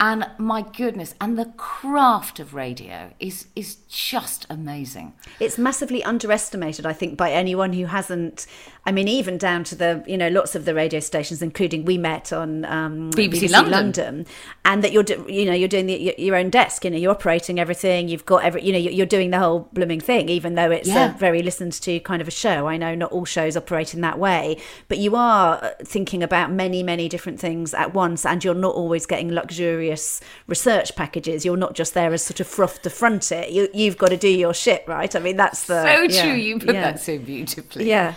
And my goodness, and the craft of radio is is just amazing. it's massively underestimated i think by anyone who hasn't i mean even down to the you know lots of the radio stations including we met on um, BBC London. london and that you're do, you know you're doing the, your, own desk you know you're operating everything you've got every you know you're, you're doing the whole blooming thing even though it's Yeah. a very listened to kind of a show i know not all shows operate in that way but you are uh, thinking about many many different things at once and you're not always getting luxurious research packages you're not just there as sort of froth to front it you, you've got to do your shit right i mean that's the So yeah, true. You put yeah. that so beautifully. Yeah.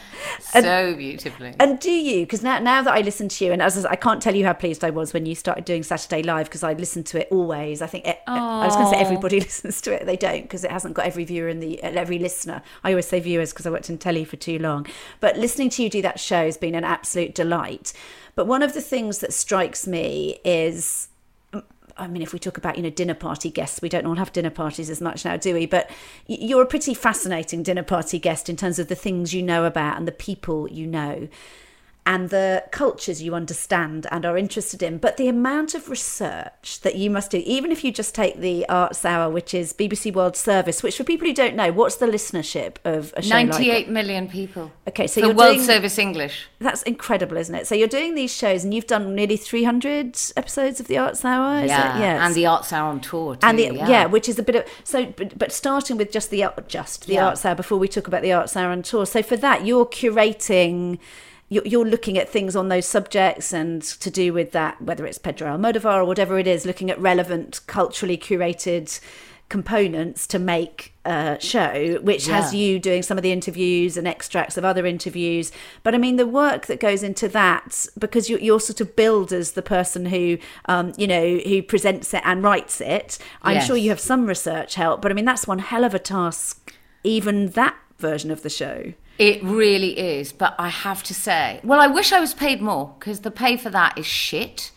And, So beautifully. and do you? Because now, now that I listen to you, and as I can't tell you how pleased I was when you started doing Saturday Live because I listened to it always. I think it, I was going to say everybody <laughs> listens to it. They don't because it hasn't got every viewer in the every listener. I always say viewers because I worked in telly for too long. But listening to you do that show has been an absolute delight. But one of the things that strikes me is I mean, if we talk about, you know, dinner party guests, we don't all have dinner parties as much now, do we? But you're a pretty fascinating dinner party guest in terms of the things you know about and the people you know and the cultures you understand and are interested in. But the amount of research that you must do, even if you just take the Arts Hour, which is BBC World Service, which for people who don't know, what's the listenership of a show like Ninety-eight million people. Okay, so you're World doing- Service English. That's incredible, isn't it? So you're doing these shows and you've done nearly 300 episodes of the Arts Hour, is Yeah, it? Yeah, and the Arts Hour on tour too. and the, yeah. yeah. which is a bit of so but, but starting with just the just the Yeah. arts hour before we talk about the arts hour on tour so for that you're curating you're, you're looking at things on those subjects and to do with that whether it's pedro almodovar or whatever it is looking at relevant culturally curated components to make a show which has you doing some of the interviews and extracts of other interviews. But i mean the work that goes into that because you're, you're sort of billed as the person who um, you know who presents it and writes it i'm Yes. sure you have some research help but i mean that's one hell of a task even that version of the show It really is, but I have to say, well, I wish I was paid more because the pay for that is shit.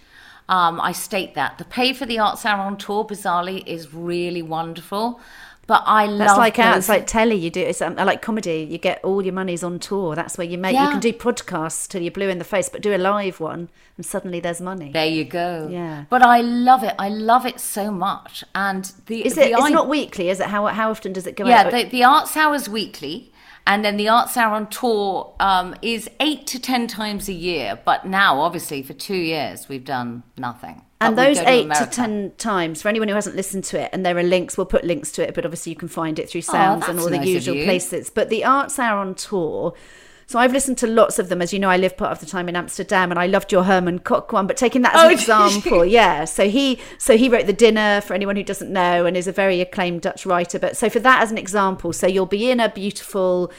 Um, I state that the pay for the Arts Hour on tour, bizarrely, is really wonderful. But I love that's like out those- it's like telly you do it's um, like comedy you get all your money's on tour that's where you make you can do podcasts till you're blue in the face but do a live one and suddenly there's money There you go. Yeah. But I love it. I love it so much. And the is the it it's i- not weekly is it how how often does it go Yeah, out the, the Arts Hour's weekly, and then the Arts Hour on tour um, is eight to ten times a year. But now, obviously, for two years, we've done nothing. and those to eight to ten times for anyone who hasn't listened to it and there are links we'll put links to it but obviously you can find it through sounds and all the nice of usual places but the arts hour on tour so I've listened to lots of them, as you know. I live part of the time in Amsterdam, and I loved your Herman Koch one. But taking that as Oh, an <laughs> did example, yeah. So he, so he wrote the dinner for anyone who doesn't know, and is a very acclaimed Dutch writer. But so for that as an example, so you'll be in a beautiful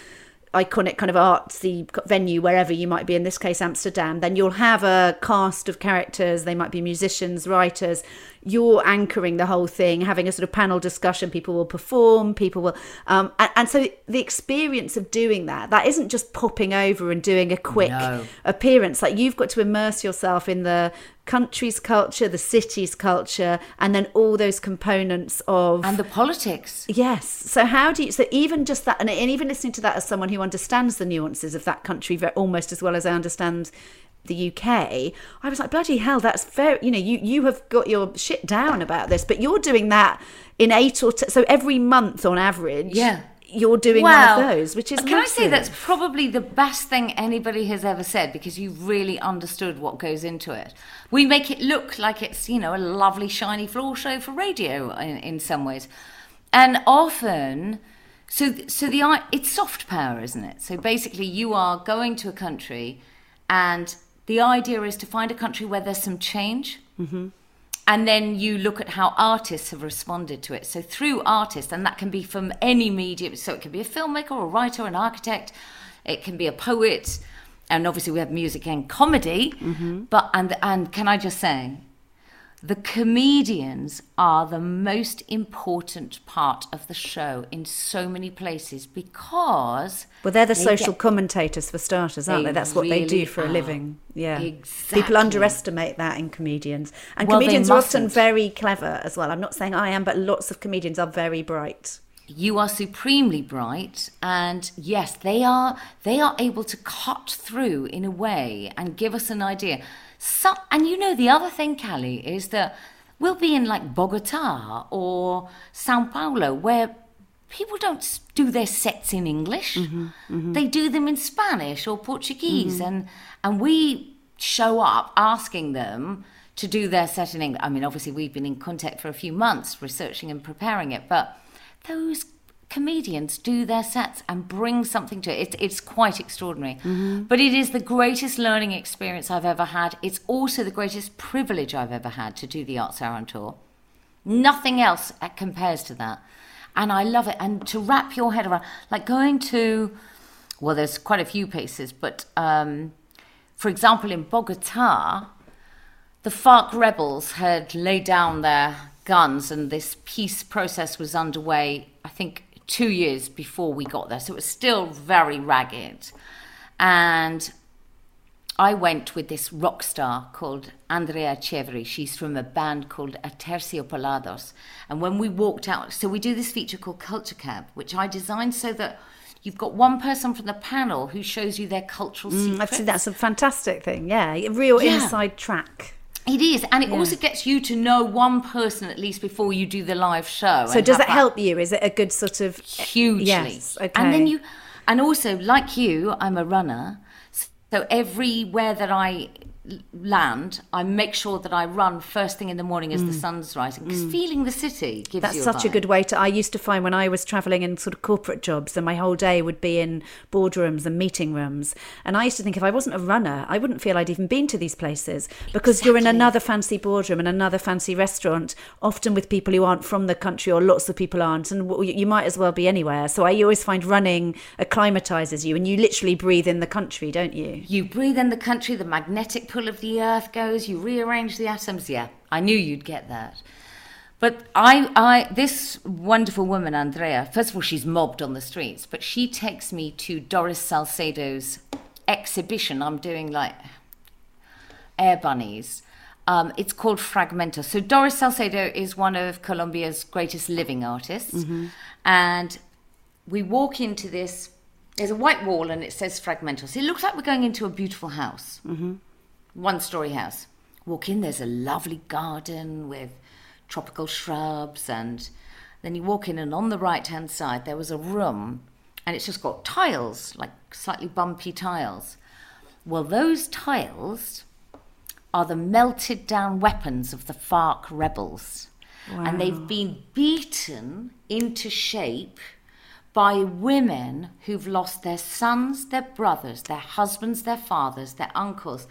iconic kind of artsy venue wherever you might be in this case amsterdam then you'll have a cast of characters they might be musicians writers you're anchoring the whole thing having a sort of panel discussion people will perform people will um, and, and, so the experience of doing that that isn't just popping over and doing a quick no. appearance like you've got to immerse yourself in the country's culture, the city's culture, and then all those components of and the politics. Yes. So how do you? So even just that, and, and even listening to that as someone who understands the nuances of that country almost as well as I understand the UK, I was like, bloody hell, that's very, you know, you, you have got your shit down about this, but you're doing that in eight or t- so every month on average. Yeah you're doing well, one of those, which is can massive. I say that's probably the best thing anybody has ever said because you've really understood what goes into it. We make it look like it's you know a lovely shiny floor show for radio in, in some ways, and often. So, so the it's soft power, isn't it? So basically, you are going to a country, and the idea is to find a country where there's some change. Mm-hmm and then you look at how artists have responded to it. So through artists, and that can be from any medium. So it can be a filmmaker, or a writer, an architect. It can be a poet, and obviously we have music and comedy. Mm-hmm. But and and can I just say, the comedians are the most important part of the show in so many places because well they're the they social get, commentators for starters aren't they, they? that's what really they do for are. a living. yeah. Exactly. people underestimate that in comedians. And well, comedians are often very clever as well. I'm not saying i am but lots of comedians are very bright. You are supremely bright and yes they are they are able to cut through in a way and give us an idea so, and you know, the other thing, Cally, is that we'll be in like Bogota or Sao Paulo where people don't do their sets in English. Mm-hmm, mm-hmm. They do them in Spanish or Portuguese. Mm-hmm. And, and we show up asking them to do their set in English. I mean, obviously, we've been in contact for a few months researching and preparing it, but those comedians do their sets and bring something to it. It's, it's quite extraordinary. Mm-hmm. But it is the greatest learning experience I've ever had. It's also the greatest privilege I've ever had to do the Arts Hour on tour. Nothing else compares to that. And I love it. And to wrap your head around, like going to, well, there's quite a few places, but um, for example, in Bogota, the FARC rebels had laid down their guns and this peace process was underway, I think, two years before we got there. So it was still very ragged. And I went with this rock star called Andrea Echeverri. She's from a band called Aterciopelados. And when we walked out, so we do this feature called Culture Cab, which I designed so that you've got one person from the panel who shows you their cultural mm, secrets. that's a fantastic thing. Yeah, a real yeah. inside track. It is, and it yeah. also gets you to know one person at least before you do the live show. So does it help you? Is it a good sort of eh, hugely? Yes. Okay. And then you, and also like you, I'm a runner. So everywhere that I land, I make sure that I run first thing in the morning as mm. the sun's rising because mm. feeling the city gives you That's such a, a, good way to. I used to find when I was traveling in sort of corporate jobs, and my whole day would be in boardrooms and meeting rooms, and I used to think if I wasn't a runner, I wouldn't feel I'd even been to these places because exactly. you're in another fancy boardroom and another fancy restaurant, often with people who aren't from the country or lots of people aren't, and you might as well be anywhere. So I always find running acclimatizes you, and you literally breathe in the country, don't you? You breathe in the country, the magnetic pull of the earth goes, you rearrange the atoms. Yeah, I knew you'd get that. But I, I, this wonderful woman, Andrea, first of all, she's mobbed on the streets, but she takes me to Doris Salcedo's exhibition. I'm doing like air bunnies. Um, it's called Fragmento. So Doris Salcedo is one of Colombia's greatest living artists, mm-hmm. and we walk into this. There's a white wall, and it says Fragmento. So it looks like we're going into a beautiful house. Mm-hmm one story house. Walk in, there's a lovely garden with tropical shrubs, and then you walk in, and on the right hand side, there was a room, and it's just got tiles, like slightly bumpy tiles. Well, those tiles are the melted down weapons of the FARC rebels. Wow. And they've been beaten into shape by women who've lost their sons, their brothers, their husbands, their fathers, their uncles.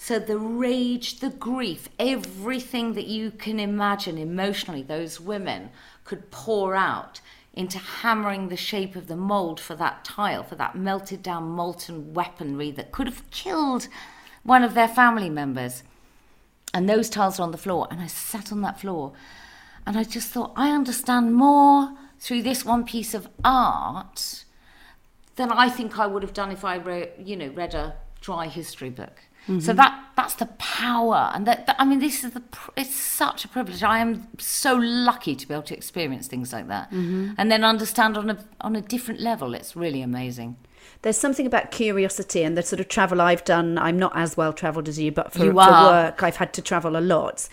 So the rage, the grief, everything that you can imagine emotionally, those women could pour out into hammering the shape of the mold for that tile, for that melted down molten weaponry that could have killed one of their family members. And those tiles are on the floor. And I sat on that floor and I just thought, I understand more through this one piece of art than I think I would have done if I you know, read a dry history book. Mm-hmm. So that that's the power, and that, that, I mean, this is the it's such a privilege. I am so lucky to be able to experience things like that, mm-hmm. and then understand on a on a different level. It's really amazing. There's something about curiosity and the sort of travel I've done. I'm not as well travelled as you, but for, you for work, I've had to travel a lot.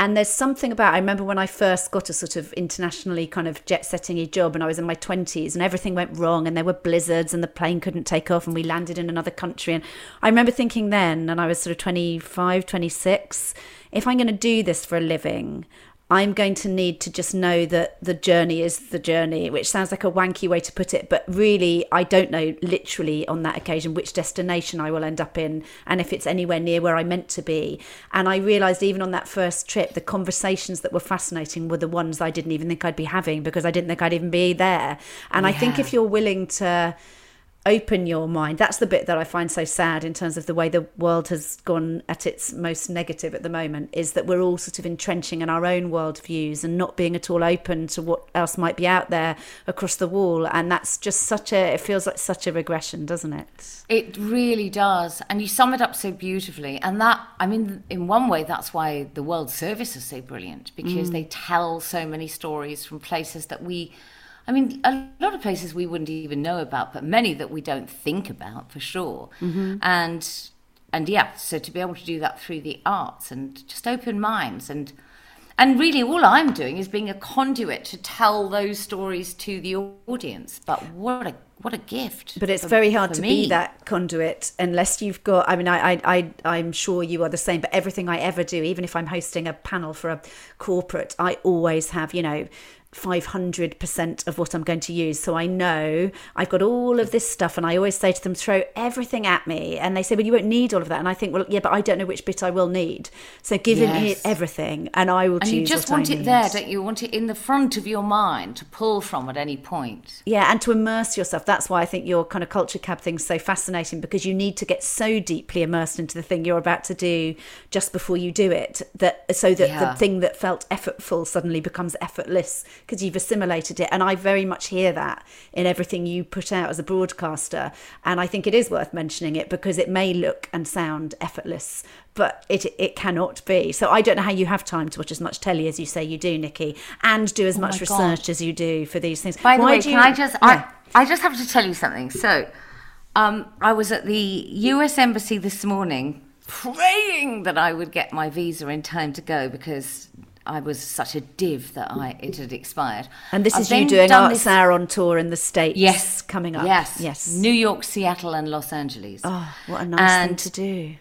And there's something about, I remember when I first got a sort of internationally kind of jet setting a job and I was in my 20s and everything went wrong and there were blizzards and the plane couldn't take off and we landed in another country. And I remember thinking then, and I was sort of 25, 26, if I'm going to do this for a living, I'm going to need to just know that the journey is the journey, which sounds like a wanky way to put it, but really, I don't know literally on that occasion which destination I will end up in and if it's anywhere near where I meant to be. And I realized even on that first trip, the conversations that were fascinating were the ones I didn't even think I'd be having because I didn't think I'd even be there. And yeah. I think if you're willing to open your mind. That's the bit that I find so sad in terms of the way the world has gone at its most negative at the moment is that we're all sort of entrenching in our own worldviews and not being at all open to what else might be out there across the wall. And that's just such a, it feels like such a regression, doesn't it? It really does. And you sum it up so beautifully. And that, I mean, in one way, that's why the World Service is so brilliant because mm. they tell so many stories from places that we I mean, a lot of places we wouldn't even know about, but many that we don't think about for sure. Mm-hmm. And and yeah, so to be able to do that through the arts and just open minds and and really all I'm doing is being a conduit to tell those stories to the audience. But what a what a gift! But it's for, very hard to me. be that conduit unless you've got. I mean, I, I, I, I'm sure you are the same. But everything I ever do, even if I'm hosting a panel for a corporate, I always have, you know, 500% of what I'm going to use. So I know I've got all of this stuff, and I always say to them, throw everything at me. And they say, well, you won't need all of that. And I think, well, yeah, but I don't know which bit I will need. So give yes. it everything, and I will and you just want it there, don't you? Want it in the front of your mind to pull from at any point. Yeah, and to immerse yourself. That's why I think your kind of culture cab thing is so fascinating because you need to get so deeply immersed into the thing you're about to do just before you do it that so that yeah. the thing that felt effortful suddenly becomes effortless because you've assimilated it. And I very much hear that in everything you put out as a broadcaster. And I think it is worth mentioning it because it may look and sound effortless, but it it cannot be. So I don't know how you have time to watch as much telly as you say you do, Nikki, and do as oh much research God. as you do for these things. By the Why way, can you, I just yeah. I, I just have to tell you something. So um, I was at the US Embassy this morning praying that I would get my visa in time to go because I was such a div that I it had expired. And this I've is you doing Arts Hour on tour in the States yes, coming up. Yes. Yes. New York, Seattle and Los Angeles. Oh, what a nice and, thing to do.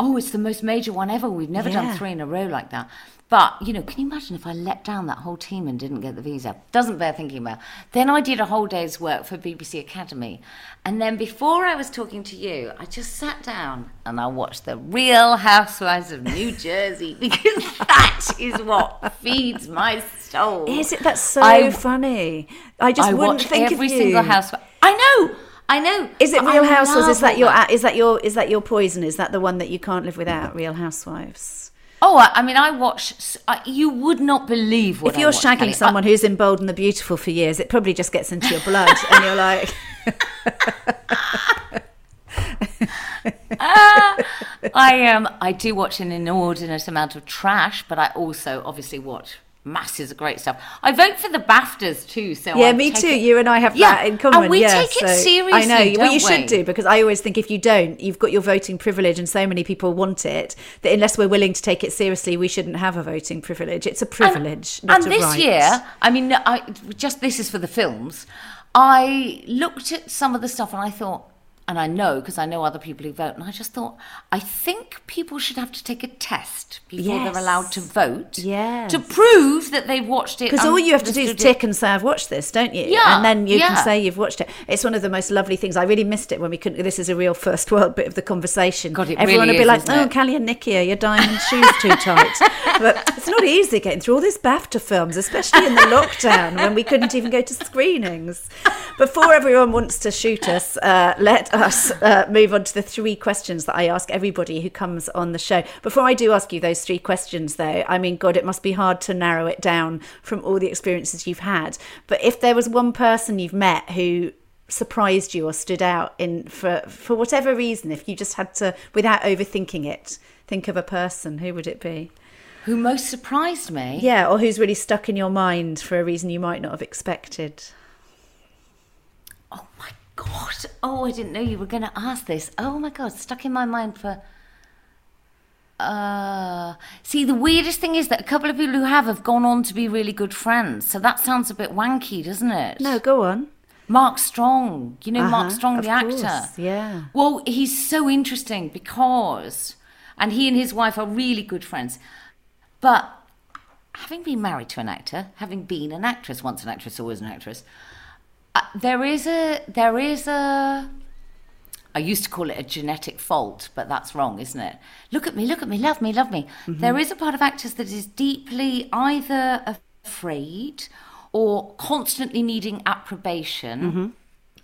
Oh, it's the most major one ever. We've never yeah. done three in a row like that. But, you know, can you imagine if I let down that whole team and didn't get the visa? Doesn't bear thinking about. Then I did a whole day's work for BBC Academy. And then before I was talking to you, I just sat down and I watched The Real Housewives of New Jersey <laughs> because that is what feeds my soul. Is it? That's so I, funny. I just I wouldn't think every of you. single housewife. I know. I know. Is it Real Housewives? Is that your is that your is that your poison? Is that the one that you can't live without? Real Housewives. Oh, I, mean, I watch. you would not believe what. If you're shagging Cally. someone I, who's in Bold and the Beautiful for years, it probably just gets into your blood, and you're like. <laughs> uh, I am. Um, I do watch an inordinate amount of trash, but I also obviously watch masses of great stuff. I vote for the BAFTAs too. So yeah, i me too. You and I have yeah, that in common. And we yeah, take it seriously. I know. well, you we? should do because I always think if you don't, you've got your voting privilege, and so many people want it that unless we're willing to take it seriously, we shouldn't have a voting privilege. It's a privilege. And, and this right. year, I mean, I just this is for the films. I looked at some of the stuff and I thought, and I know because I know other people who vote, and I just thought, I think people should have to take a test before Yes. they're allowed to vote. Yes. To prove that they've watched it. Because all you have to do is tick and say, I've watched this, don't you? Yeah, And then you can say you've watched it. It's one of the most lovely things. I really missed it when we couldn't. This is a real first world bit of the conversation. God, it Everyone really would be is, like, oh, it? Cally and Nikki, are your diamond shoes too tight? <laughs> But it's not easy getting through all these BAFTA films, especially in the lockdown when we couldn't even go to screenings. Before everyone wants to shoot us, uh, let us uh, move on to the three questions that I ask everybody who comes on the show. Before I do ask you those three questions, though, I mean, God, it must be hard to narrow it down from all the experiences you've had. But if there was one person you've met who surprised you or stood out in for for whatever reason, if you just had to, without overthinking it, think of a person, who would it be? Who most surprised me? Yeah, or who's really stuck in your mind for a reason you might not have expected. Oh god! Oh, I didn't know you were going to ask this. Oh my god, stuck in my mind for. Uh, see, the weirdest thing is that a couple of people who have have gone on to be really good friends. So that sounds a bit wanky, doesn't it? No, go on. Mark Strong. You know Mark Uh-huh, Strong, of the actor. yeah. Well, he's so interesting because, and he and his wife are really good friends. But having been married to an actor, having been an actress, once an actress, always an actress, uh, there is a there is a. I used to call it a genetic fault, but that's wrong, isn't it? Look at me, look at me, love me, love me. Mm-hmm. There is a part of actors that is deeply either afraid or constantly needing approbation mm-hmm.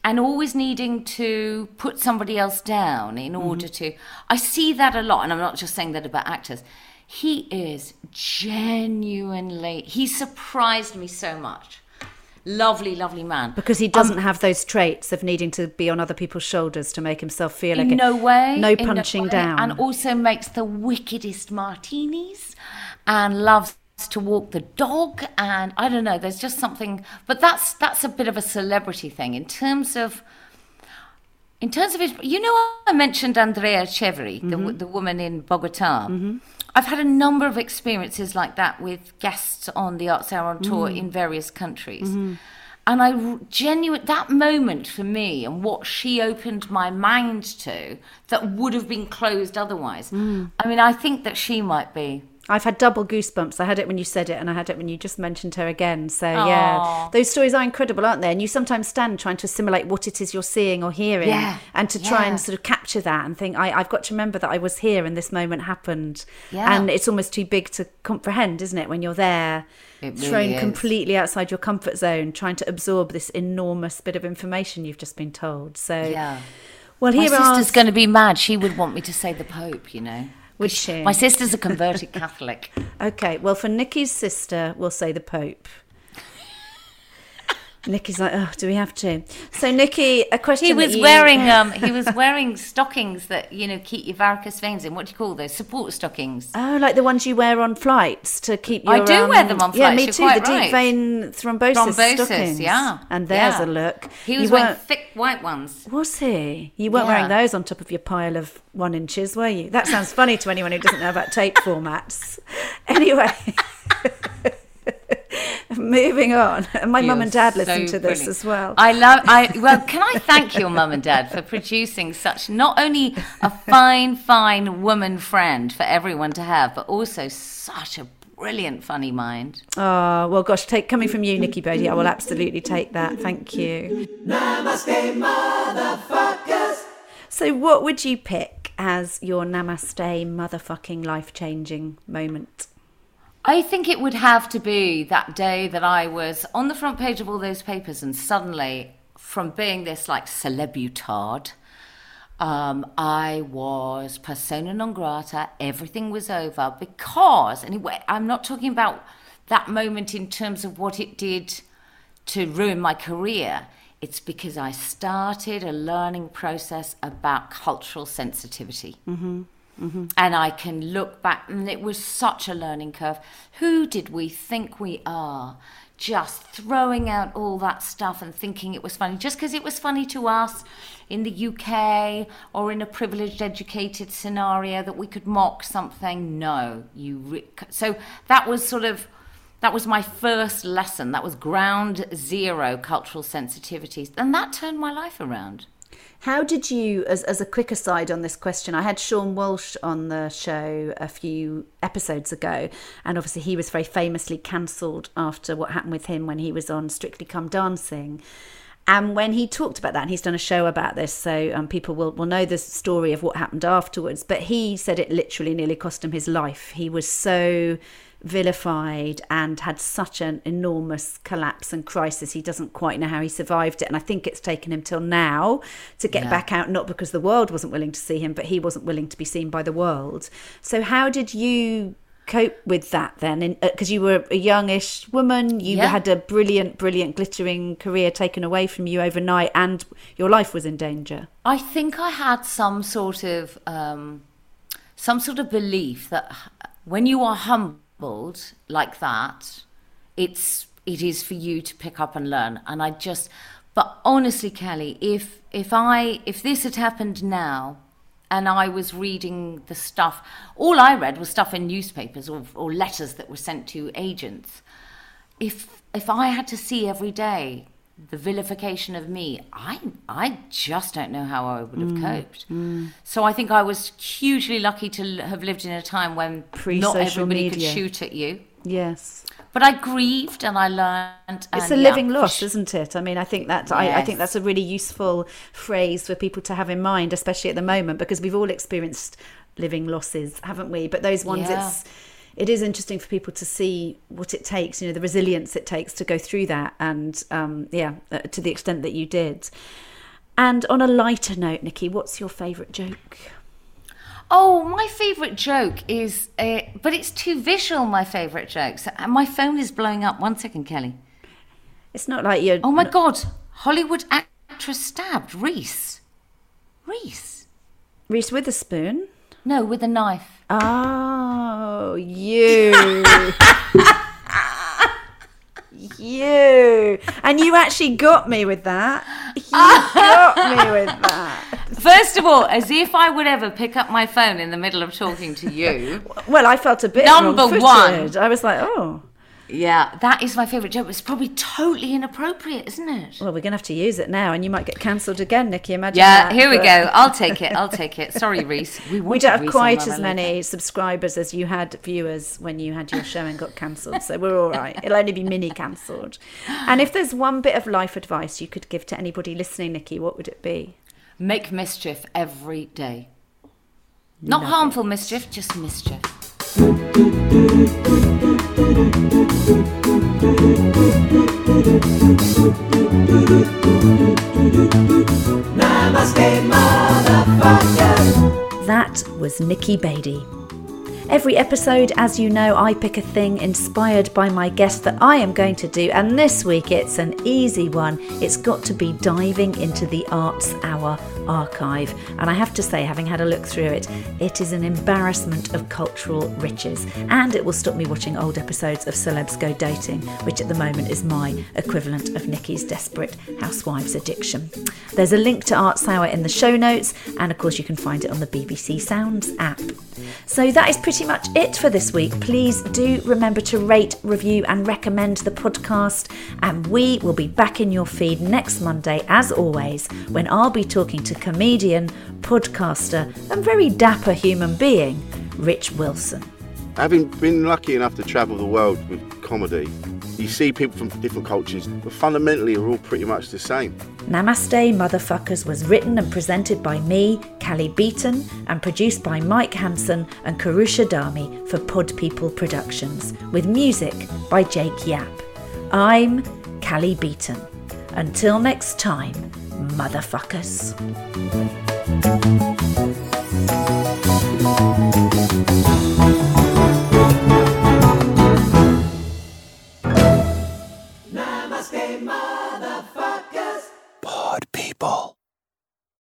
and always needing to put somebody else down in mm-hmm. order to. I see that a lot, and I'm not just saying that about actors. He is genuinely, he surprised me so much. Lovely, lovely man. Because he doesn't have those traits of needing to be on other people's shoulders to make himself feel like in no way. No in punching way, down. And also makes the wickedest martinis and loves to walk the dog and I don't know, there's just something but that's that's a bit of a celebrity thing. In terms of in terms of his you know I mentioned Andrea Echeverri, Mm-hmm. the, the woman in Bogota. I've had a number of experiences like that with guests on the Arts Hour on tour Mm. in various countries. Mm-hmm. And I genuine that moment for me and what she opened my mind to that would have been closed otherwise. Mm. I mean, I think that she might be. I've had double goosebumps. I had it when you said it, and I had it when you just mentioned her again. So yeah, those stories are incredible, aren't they? And you sometimes stand trying to assimilate what it is you're seeing or hearing, Yeah, and to try yeah. and sort of capture that and think, I, I've got to remember that I was here and this moment happened. Yeah. And it's almost too big to comprehend, isn't it? When you're there, It thrown is. completely outside your comfort zone, trying to absorb this enormous bit of information you've just been told. So Yeah. well, My here sister's are going to be mad. She would want me to say the Pope, you know. She? My sister's a converted Catholic. <laughs> Okay, well, for Nikki's sister, we'll say the Pope. Nikki's like, oh, do we have to? So, Nikki, a question. He was you- wearing <laughs> um he was wearing stockings that you know keep your varicose veins in. What do you call those? Support stockings. Oh, like the ones you wear on flights to keep your. I do wear them on flights. Yeah, me too. the deep vein thrombosis, Thrombosis, stockings. yeah. And there's Yeah. a look. He You was wearing weren't- thick white ones. Was he? You weren't Yeah. wearing those on top of your pile of one inches, were you? That sounds funny to anyone who doesn't know about tape formats. <laughs> Anyway, <laughs> moving on. And <laughs> my mum and dad so listen to this brilliant. as well. I love. I <laughs> well, can I thank your mum and dad for producing such not only a fine, fine woman friend for everyone to have, but also such a brilliant, funny mind. Oh, well, gosh, take coming from you, Nikki Bedi, I will absolutely take that. Thank you. So, what would you pick as your namaste motherfucking life changing moment? I think it would have to be that day that I was on the front page of all those papers, and suddenly, from being this like celebutard, um, I was persona non grata. Everything was over because, anyway, I'm not talking about that moment in terms of what it did to ruin my career. It's because I started a learning process about cultural sensitivity. Mm-hmm. And I can look back, and it was such a learning curve. Who did we think we are? Just throwing out all that stuff and thinking it was funny, just because it was funny to us in the UK or in a privileged, educated scenario that we could mock something. No, you. Re- so that was sort of that was my first lesson. That was ground zero cultural sensitivities, and that turned my life around. How did you, as, as a quick aside on this question, I had Seann Walsh on the show a few episodes ago, and obviously he was very famously cancelled after what happened with him when he was on Strictly Come Dancing. And when he talked about that, and he's done a show about this, so um, people will, will know the story of what happened afterwards. But he said it literally nearly cost him his life. He was so vilified and had such an enormous collapse and crisis. He doesn't quite know how he survived it. And I think it's taken him till now to get yeah. back out, not because the world wasn't willing to see him, but he wasn't willing to be seen by the world. So, how did you cope with that then? Because uh, you were a youngish woman, you yeah. had a brilliant, brilliant, glittering career taken away from you overnight, and your life was in danger. I think I had some sort of. Um, some sort of belief that when you are humble like that, it's it is for you to pick up and learn. And I just, but honestly, Cally, if if I if this had happened now, and I was reading the stuff, all I read was stuff in newspapers or, or letters that were sent to agents. If if I had to see every day the vilification of me, I I just don't know how I would have mm, coped. Mm. So I think I was hugely lucky to have lived in a time when not everybody media. could shoot at you. Yes. But I grieved and I learned. It's a living yeah, loss, isn't it? I mean, I think that yes. I, I think that's a really useful phrase for people to have in mind, especially at the moment, because we've all experienced living losses, haven't we? But those ones, yeah. it's it is interesting for people to see what it takes, you know, the resilience it takes to go through that, and um, yeah, uh, to the extent that you did. And on a lighter note, Nikki, what's your favourite joke? Oh, my favourite joke is, uh, but it's too visual. My favourite jokes. And my phone is blowing up. One second, Cally. It's not like you're. Oh my God! Hollywood actress stabbed Reese. Reese. Reese Witherspoon. No, with a knife. Oh, you. you. And you actually got me with that. You got me with that. First of all, as if I would ever pick up my phone in the middle of talking to you. Well, I felt a bit number one. I was like, oh. Yeah, that is my favourite joke. It's probably totally inappropriate, isn't it? Well, we're going to have to use it now, and you might get cancelled again, Nikki. Imagine yeah, that, here but... we go. I'll take it. I'll take it. Sorry, <laughs> Reese. We, we don't have Reese quite as many subscribers as you had viewers when you had your show and got cancelled, so we're all right. It'll only be mini cancelled. And if there's one bit of life advice you could give to anybody listening, Nikki, what would it be? Make mischief every day. Not Love harmful it. mischief, just mischief. That was Nikki Bedi. Every episode, as you know, I pick a thing inspired by my guest that I am going to do, and this week it's an easy one. It's got to be diving into the Arts Hour archive. And I have to say, having had a look through it, it is an embarrassment of cultural riches. And it will stop me watching old episodes of Celebs Go Dating, which at the moment is my equivalent of Nikki's desperate housewives addiction. There's a link to Arts Hour in the show notes, and of course, you can find it on the BBC Sounds app. So that is pretty much it for this week. Please do remember to rate, review, and recommend the podcast. And we will be back in your feed next Monday, as always, when I'll be talking to comedian, podcaster, and very dapper human being, Rich Wilson. Having been lucky enough to travel the world with comedy, you see people from different cultures, but fundamentally are all pretty much the same. Namaste Motherfuckers was written and presented by me, Cally Beaton, and produced by Mike Hanson and Kourosh Adhamy for Pod People Productions, with music by Jake Yapp. I'm Cally Beaton. Until next time, motherfuckers. Namaste, motherfuckers. People.